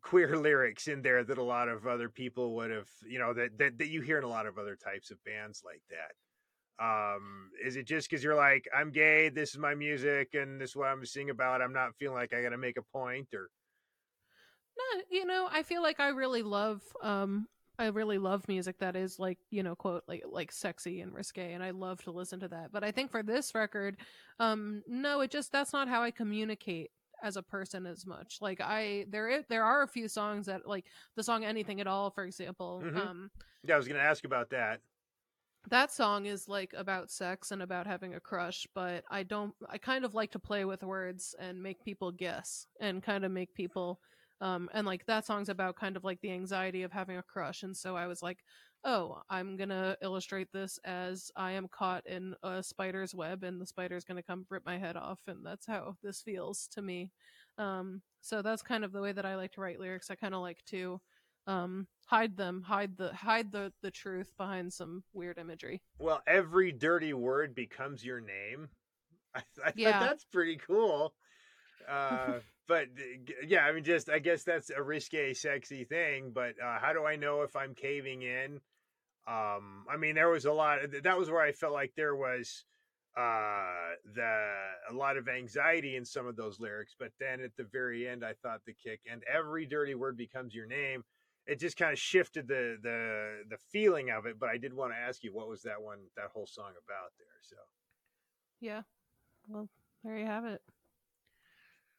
queer lyrics in there that a lot of other people would have you know that, that that you hear in a lot of other types of bands like that um is it just because you're like i'm gay this is my music and this is what i'm singing about i'm not feeling like i gotta make a point or no you know i feel like i really love um i really love music that is like you know quote like like sexy and risque and i love to listen to that but i think for this record um no it just that's not how i communicate as a person as much like i there is, there are a few songs that like the song anything at all for example mm-hmm. um yeah i was gonna ask about that that song is like about sex and about having a crush but i don't i kind of like to play with words and make people guess and kind of make people Um, and like that song's about kind of like the anxiety of having a crush. And so I was like, oh, I'm gonna illustrate this as I am caught in a spider's web and the spider's gonna come rip my head off, and that's how this feels to me. Um, so that's kind of the way that I like to write lyrics. I kind of like to um, hide them, hide the hide the the truth behind some weird imagery. Well, every dirty word becomes your name. I, I Yeah. thought that's pretty cool. Uh, but yeah, I mean, just I guess that's a risque, sexy thing. But uh, how do I know if I'm caving in? Um, I mean, there was a lot. That was where I felt like there was uh the a lot of anxiety in some of those lyrics but then at the very end i thought the kick and every dirty word becomes your name it just kind of shifted the the the feeling of it but i did want to ask you what was that one that whole song about there so Yeah. Well, there you have it.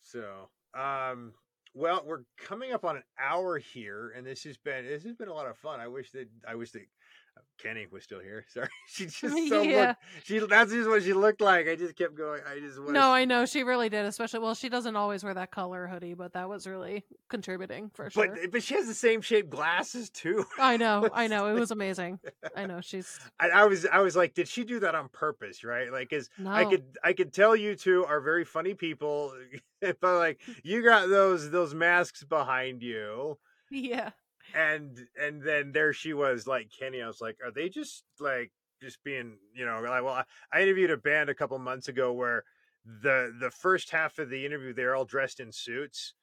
so um well we're coming up on an hour here and this has been this has been a lot of fun i wish that i wish that Uh, Kenny was still here. Sorry, she just so Yeah. looked. She that's just what she looked like. I just kept going. I just was, No, I know she really did. Especially, well, she doesn't always wear that color hoodie, but that was really contributing for sure. but but she has the same shaped glasses too. I know, I know, it was amazing. I know she's I, I was I was like, did she do that on purpose? Right? Like, cause no. I could I could tell you two are very funny people, but like you got those those masks behind you, yeah, and and then there she was like Kenny. I was like, are they just like just being you know like well I, I interviewed a band a couple months ago where the the first half of the interview they're all dressed in suits.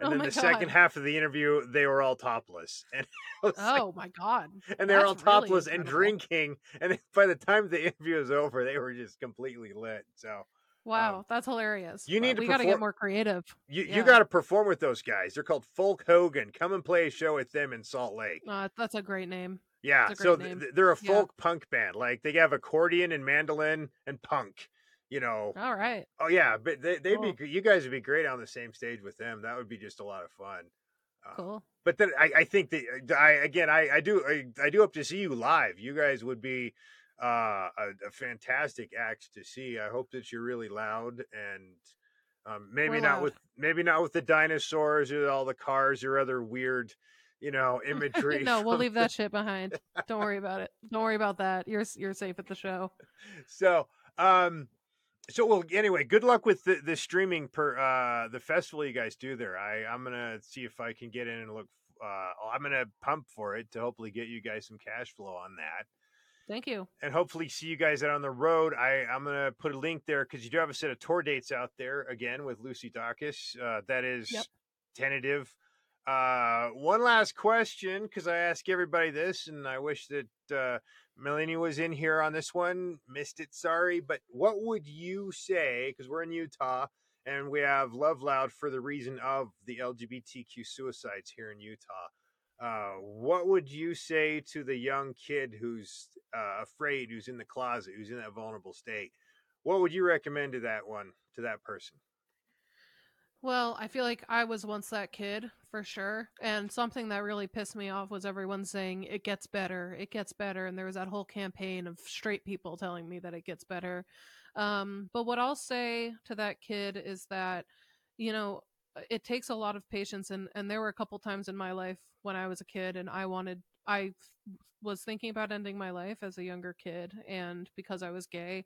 And Oh then the second half of the interview, they were all topless, and was like, Oh my god. and they were all That's really topless and drinking. And by the time the interview was over, they were just completely lit. So Wow, that's hilarious. Um, you need to we got to get more creative. you Yeah. you got to perform with those guys. They're called Folk Hogan. Come and play a show with them in Salt Lake. Uh, that's a great name. Yeah, a so th- name. th- they're a Yeah. folk punk band. Like they have accordion and mandolin and punk. You know. All right. Oh yeah, but they, they'd Cool. be you guys would be great on the same stage with them. That would be just a lot of fun. Uh, Cool. but then I, I think that I again I, I do I, I do hope to see you live. You guys would be uh, a, a fantastic act to see. I hope that you're really loud and um, maybe We're not loud. with maybe not with the dinosaurs or all the cars or other weird you know imagery. no, we'll leave that shit behind. Don't worry about it. Don't worry about that. You're you're safe at the show. so um so well anyway good luck with the, the streaming per uh the festival you guys do there i i'm gonna see if i can get in and look uh i'm gonna pump for it to hopefully get you guys some cash flow on that Thank you. and hopefully see you guys out on the road i i'm gonna put a link there because you do have a set of tour dates out there again with lucy dacus uh that is Yep. tentative uh one last question because i ask everybody this and i wish that uh Melanie was in here on this one. Missed it, sorry. But what would you say? Because we're in Utah and we have Love Loud for the reason of the LGBTQ suicides here in Utah. Uh, what would you say to the young kid who's uh, afraid, who's in the closet, who's in that vulnerable state? What would you recommend to that one, to that person? Well, I feel like I was once that kid for sure. And something that really pissed me off was everyone saying it gets better, it gets better. And there was that whole campaign of straight people telling me that it gets better. Um, but what I'll say to that kid is that, you know, Uh, it takes a lot of patience. And, and there were a couple times in my life when I was a kid and I wanted, I was thinking about ending my life as a younger kid and because I was gay.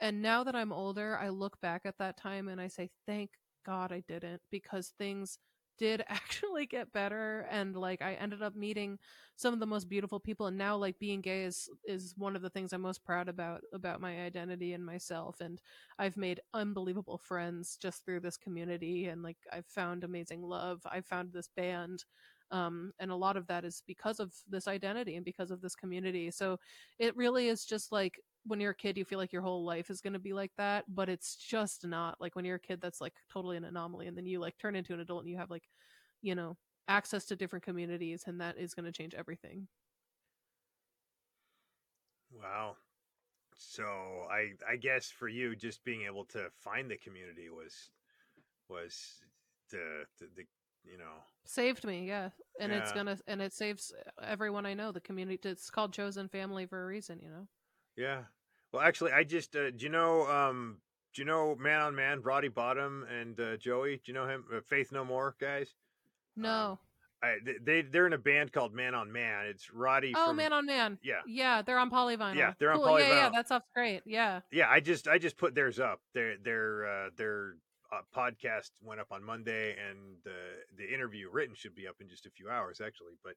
And now that I'm older, I look back at that time and I say, thank God I didn't because things did actually get better and like I ended up meeting some of the most beautiful people and now like being gay is is one of the things I'm most proud about about my identity and myself and I've made unbelievable friends just through this community and like I've found amazing love. I found this band um and a lot of that is because of this identity and because of this community. So it really is just like when you're a kid you feel like your whole life is going to be like that but it's just not like when you're a kid that's like totally an anomaly and then you like turn into an adult and you have like you know access to different communities and that is going to change everything. Wow. So I I guess for you, just being able to find the community was was the the, the you know saved me yeah and it's gonna and it saves everyone i know the community it's called chosen family for a reason you know Yeah. Well, actually, I just uh, do you know um do you know Man on Man, Roddy Bottum and uh, Joey? Do you know him? Uh, Faith No More guys. No. I, they they're in a band called Man on Man. It's Roddy. oh, from, man on man. Yeah, Yeah, they're on polyvinyl. Yeah, they're on cool. Yeah, yeah, that stuff's great. Yeah. yeah. I just I just put theirs up. Their their uh, their uh, podcast went up on Monday, and the the interview written should be up in just a few hours, actually. But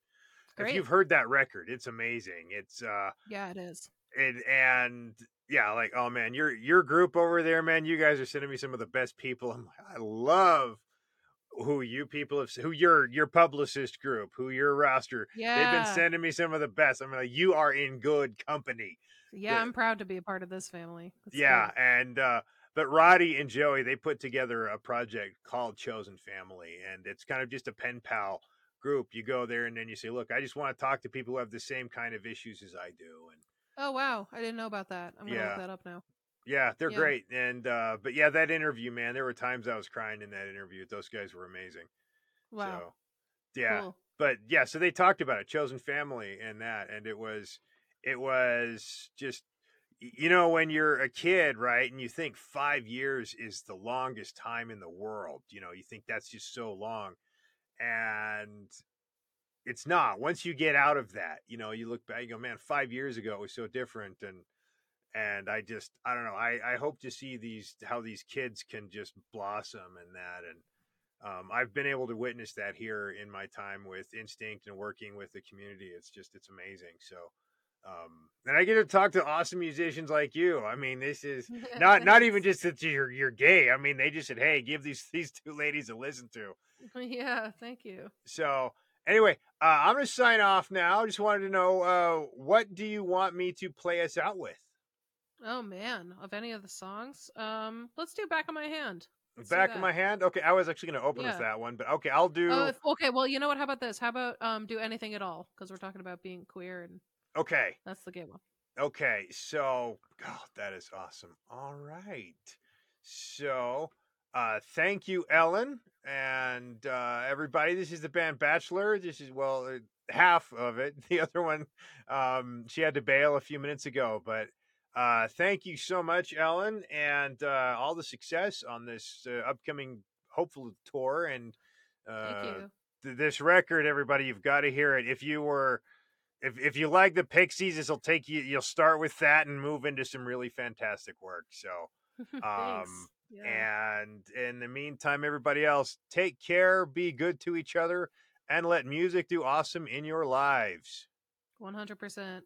Great. if you've heard that record, it's amazing. It's uh Yeah, it is. And and yeah, like oh man, your your group over there, man, you guys are sending me some of the best people. I'm like, I love who you people have, who your your publicist group, who your roster. Yeah. They've been sending me some of the best. I'm like, you are in good company. yeah, I'm proud to be a part of this family. It's yeah, and uh but Roddy and Joey, they put together a project called Chosen Family, and it's kind of just a pen pal group. You go there and then you say, "Look, I just want to talk to people who have the same kind of issues as I do." And Oh wow, I didn't know about that. I'm gonna Yeah. look that up now. Yeah, they're Yeah. great. And uh but yeah, that interview, man, there were times I was crying in that interview. Those guys were amazing. Wow. So yeah. Cool. But yeah, so they talked about it, chosen family and that, and it was it was just you know, when you're a kid, right, and you think five years is the longest time in the world, you know, you think that's just so long. And it's not. Once you get out of that, you know, you look back, you go, man, five years ago it was so different. And and I just I don't know. I I hope to see these how these kids can just blossom and that and um, I've been able to witness that here in my time with Instinct and working with the community. It's just it's amazing. So um, and I get to talk to awesome musicians like you. I mean, this is not not even just that you're you're gay. I mean, they just said, "Hey, give these these two ladies a listen to." yeah, thank you. So anyway, uh, I'm gonna sign off now. I just wanted to know uh, what do you want me to play us out with? Oh man, of any of the songs, um, let's do "Back of My Hand." Let's Back of my hand. Okay, I was actually gonna open with that one, but okay, I'll do. Oh, if- okay. Well, you know what? How about this? How about um, do anything at all? Because we're talking about being queer, and okay, that's the gay one. okay. So, God, that is awesome. All right. So, uh, thank you, Ellen, and uh, everybody. This is the band Bachelor. This is well, uh, half of it. The other one, um, she had to bail a few minutes ago, but. Uh, thank you so much, Ellen, and uh, all the success on this uh, upcoming hopeful tour. And uh, th- this record, everybody, you've got to hear it. If you were, if if you like the Pixies, this will take you. You'll start with that and move into some really fantastic work. So, Thanks. um, and in the meantime, everybody else, take care, be good to each other, and let music do awesome in your lives. 100%.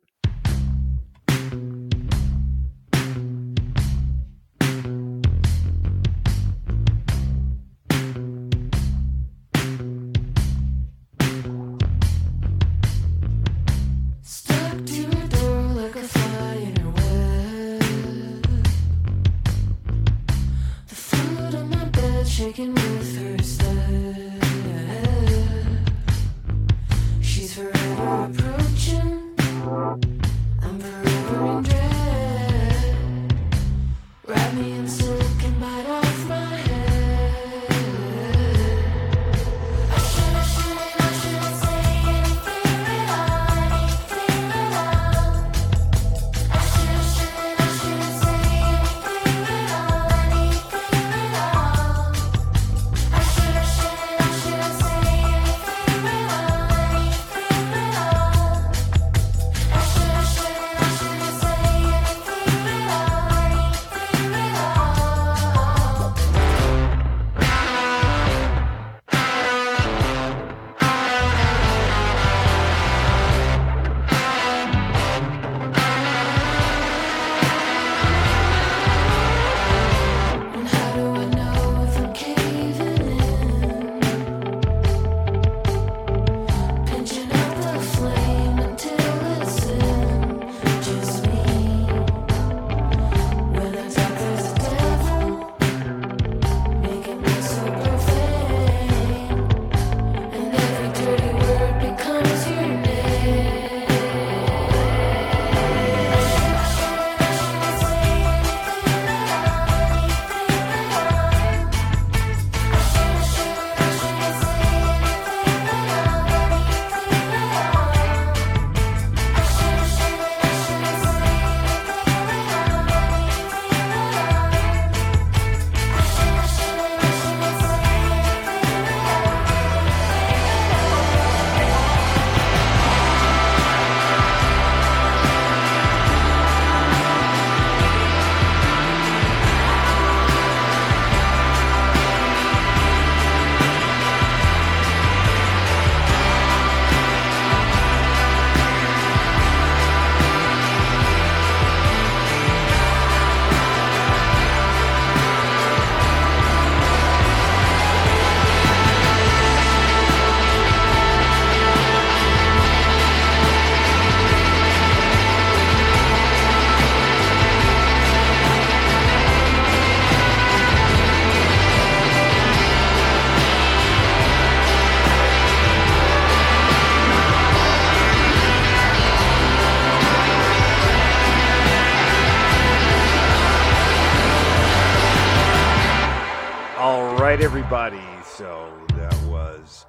Everybody. So that was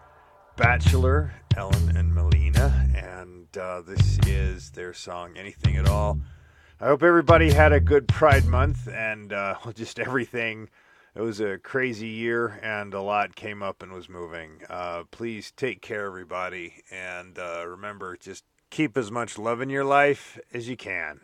Bachelor, Ellen and Melina, and uh, this is their song "Anything at All." I hope everybody had a good Pride Month and uh, just everything. It was a crazy year, and a lot came up and was moving. Uh, please take care, everybody, and uh, remember, just keep as much love in your life as you can.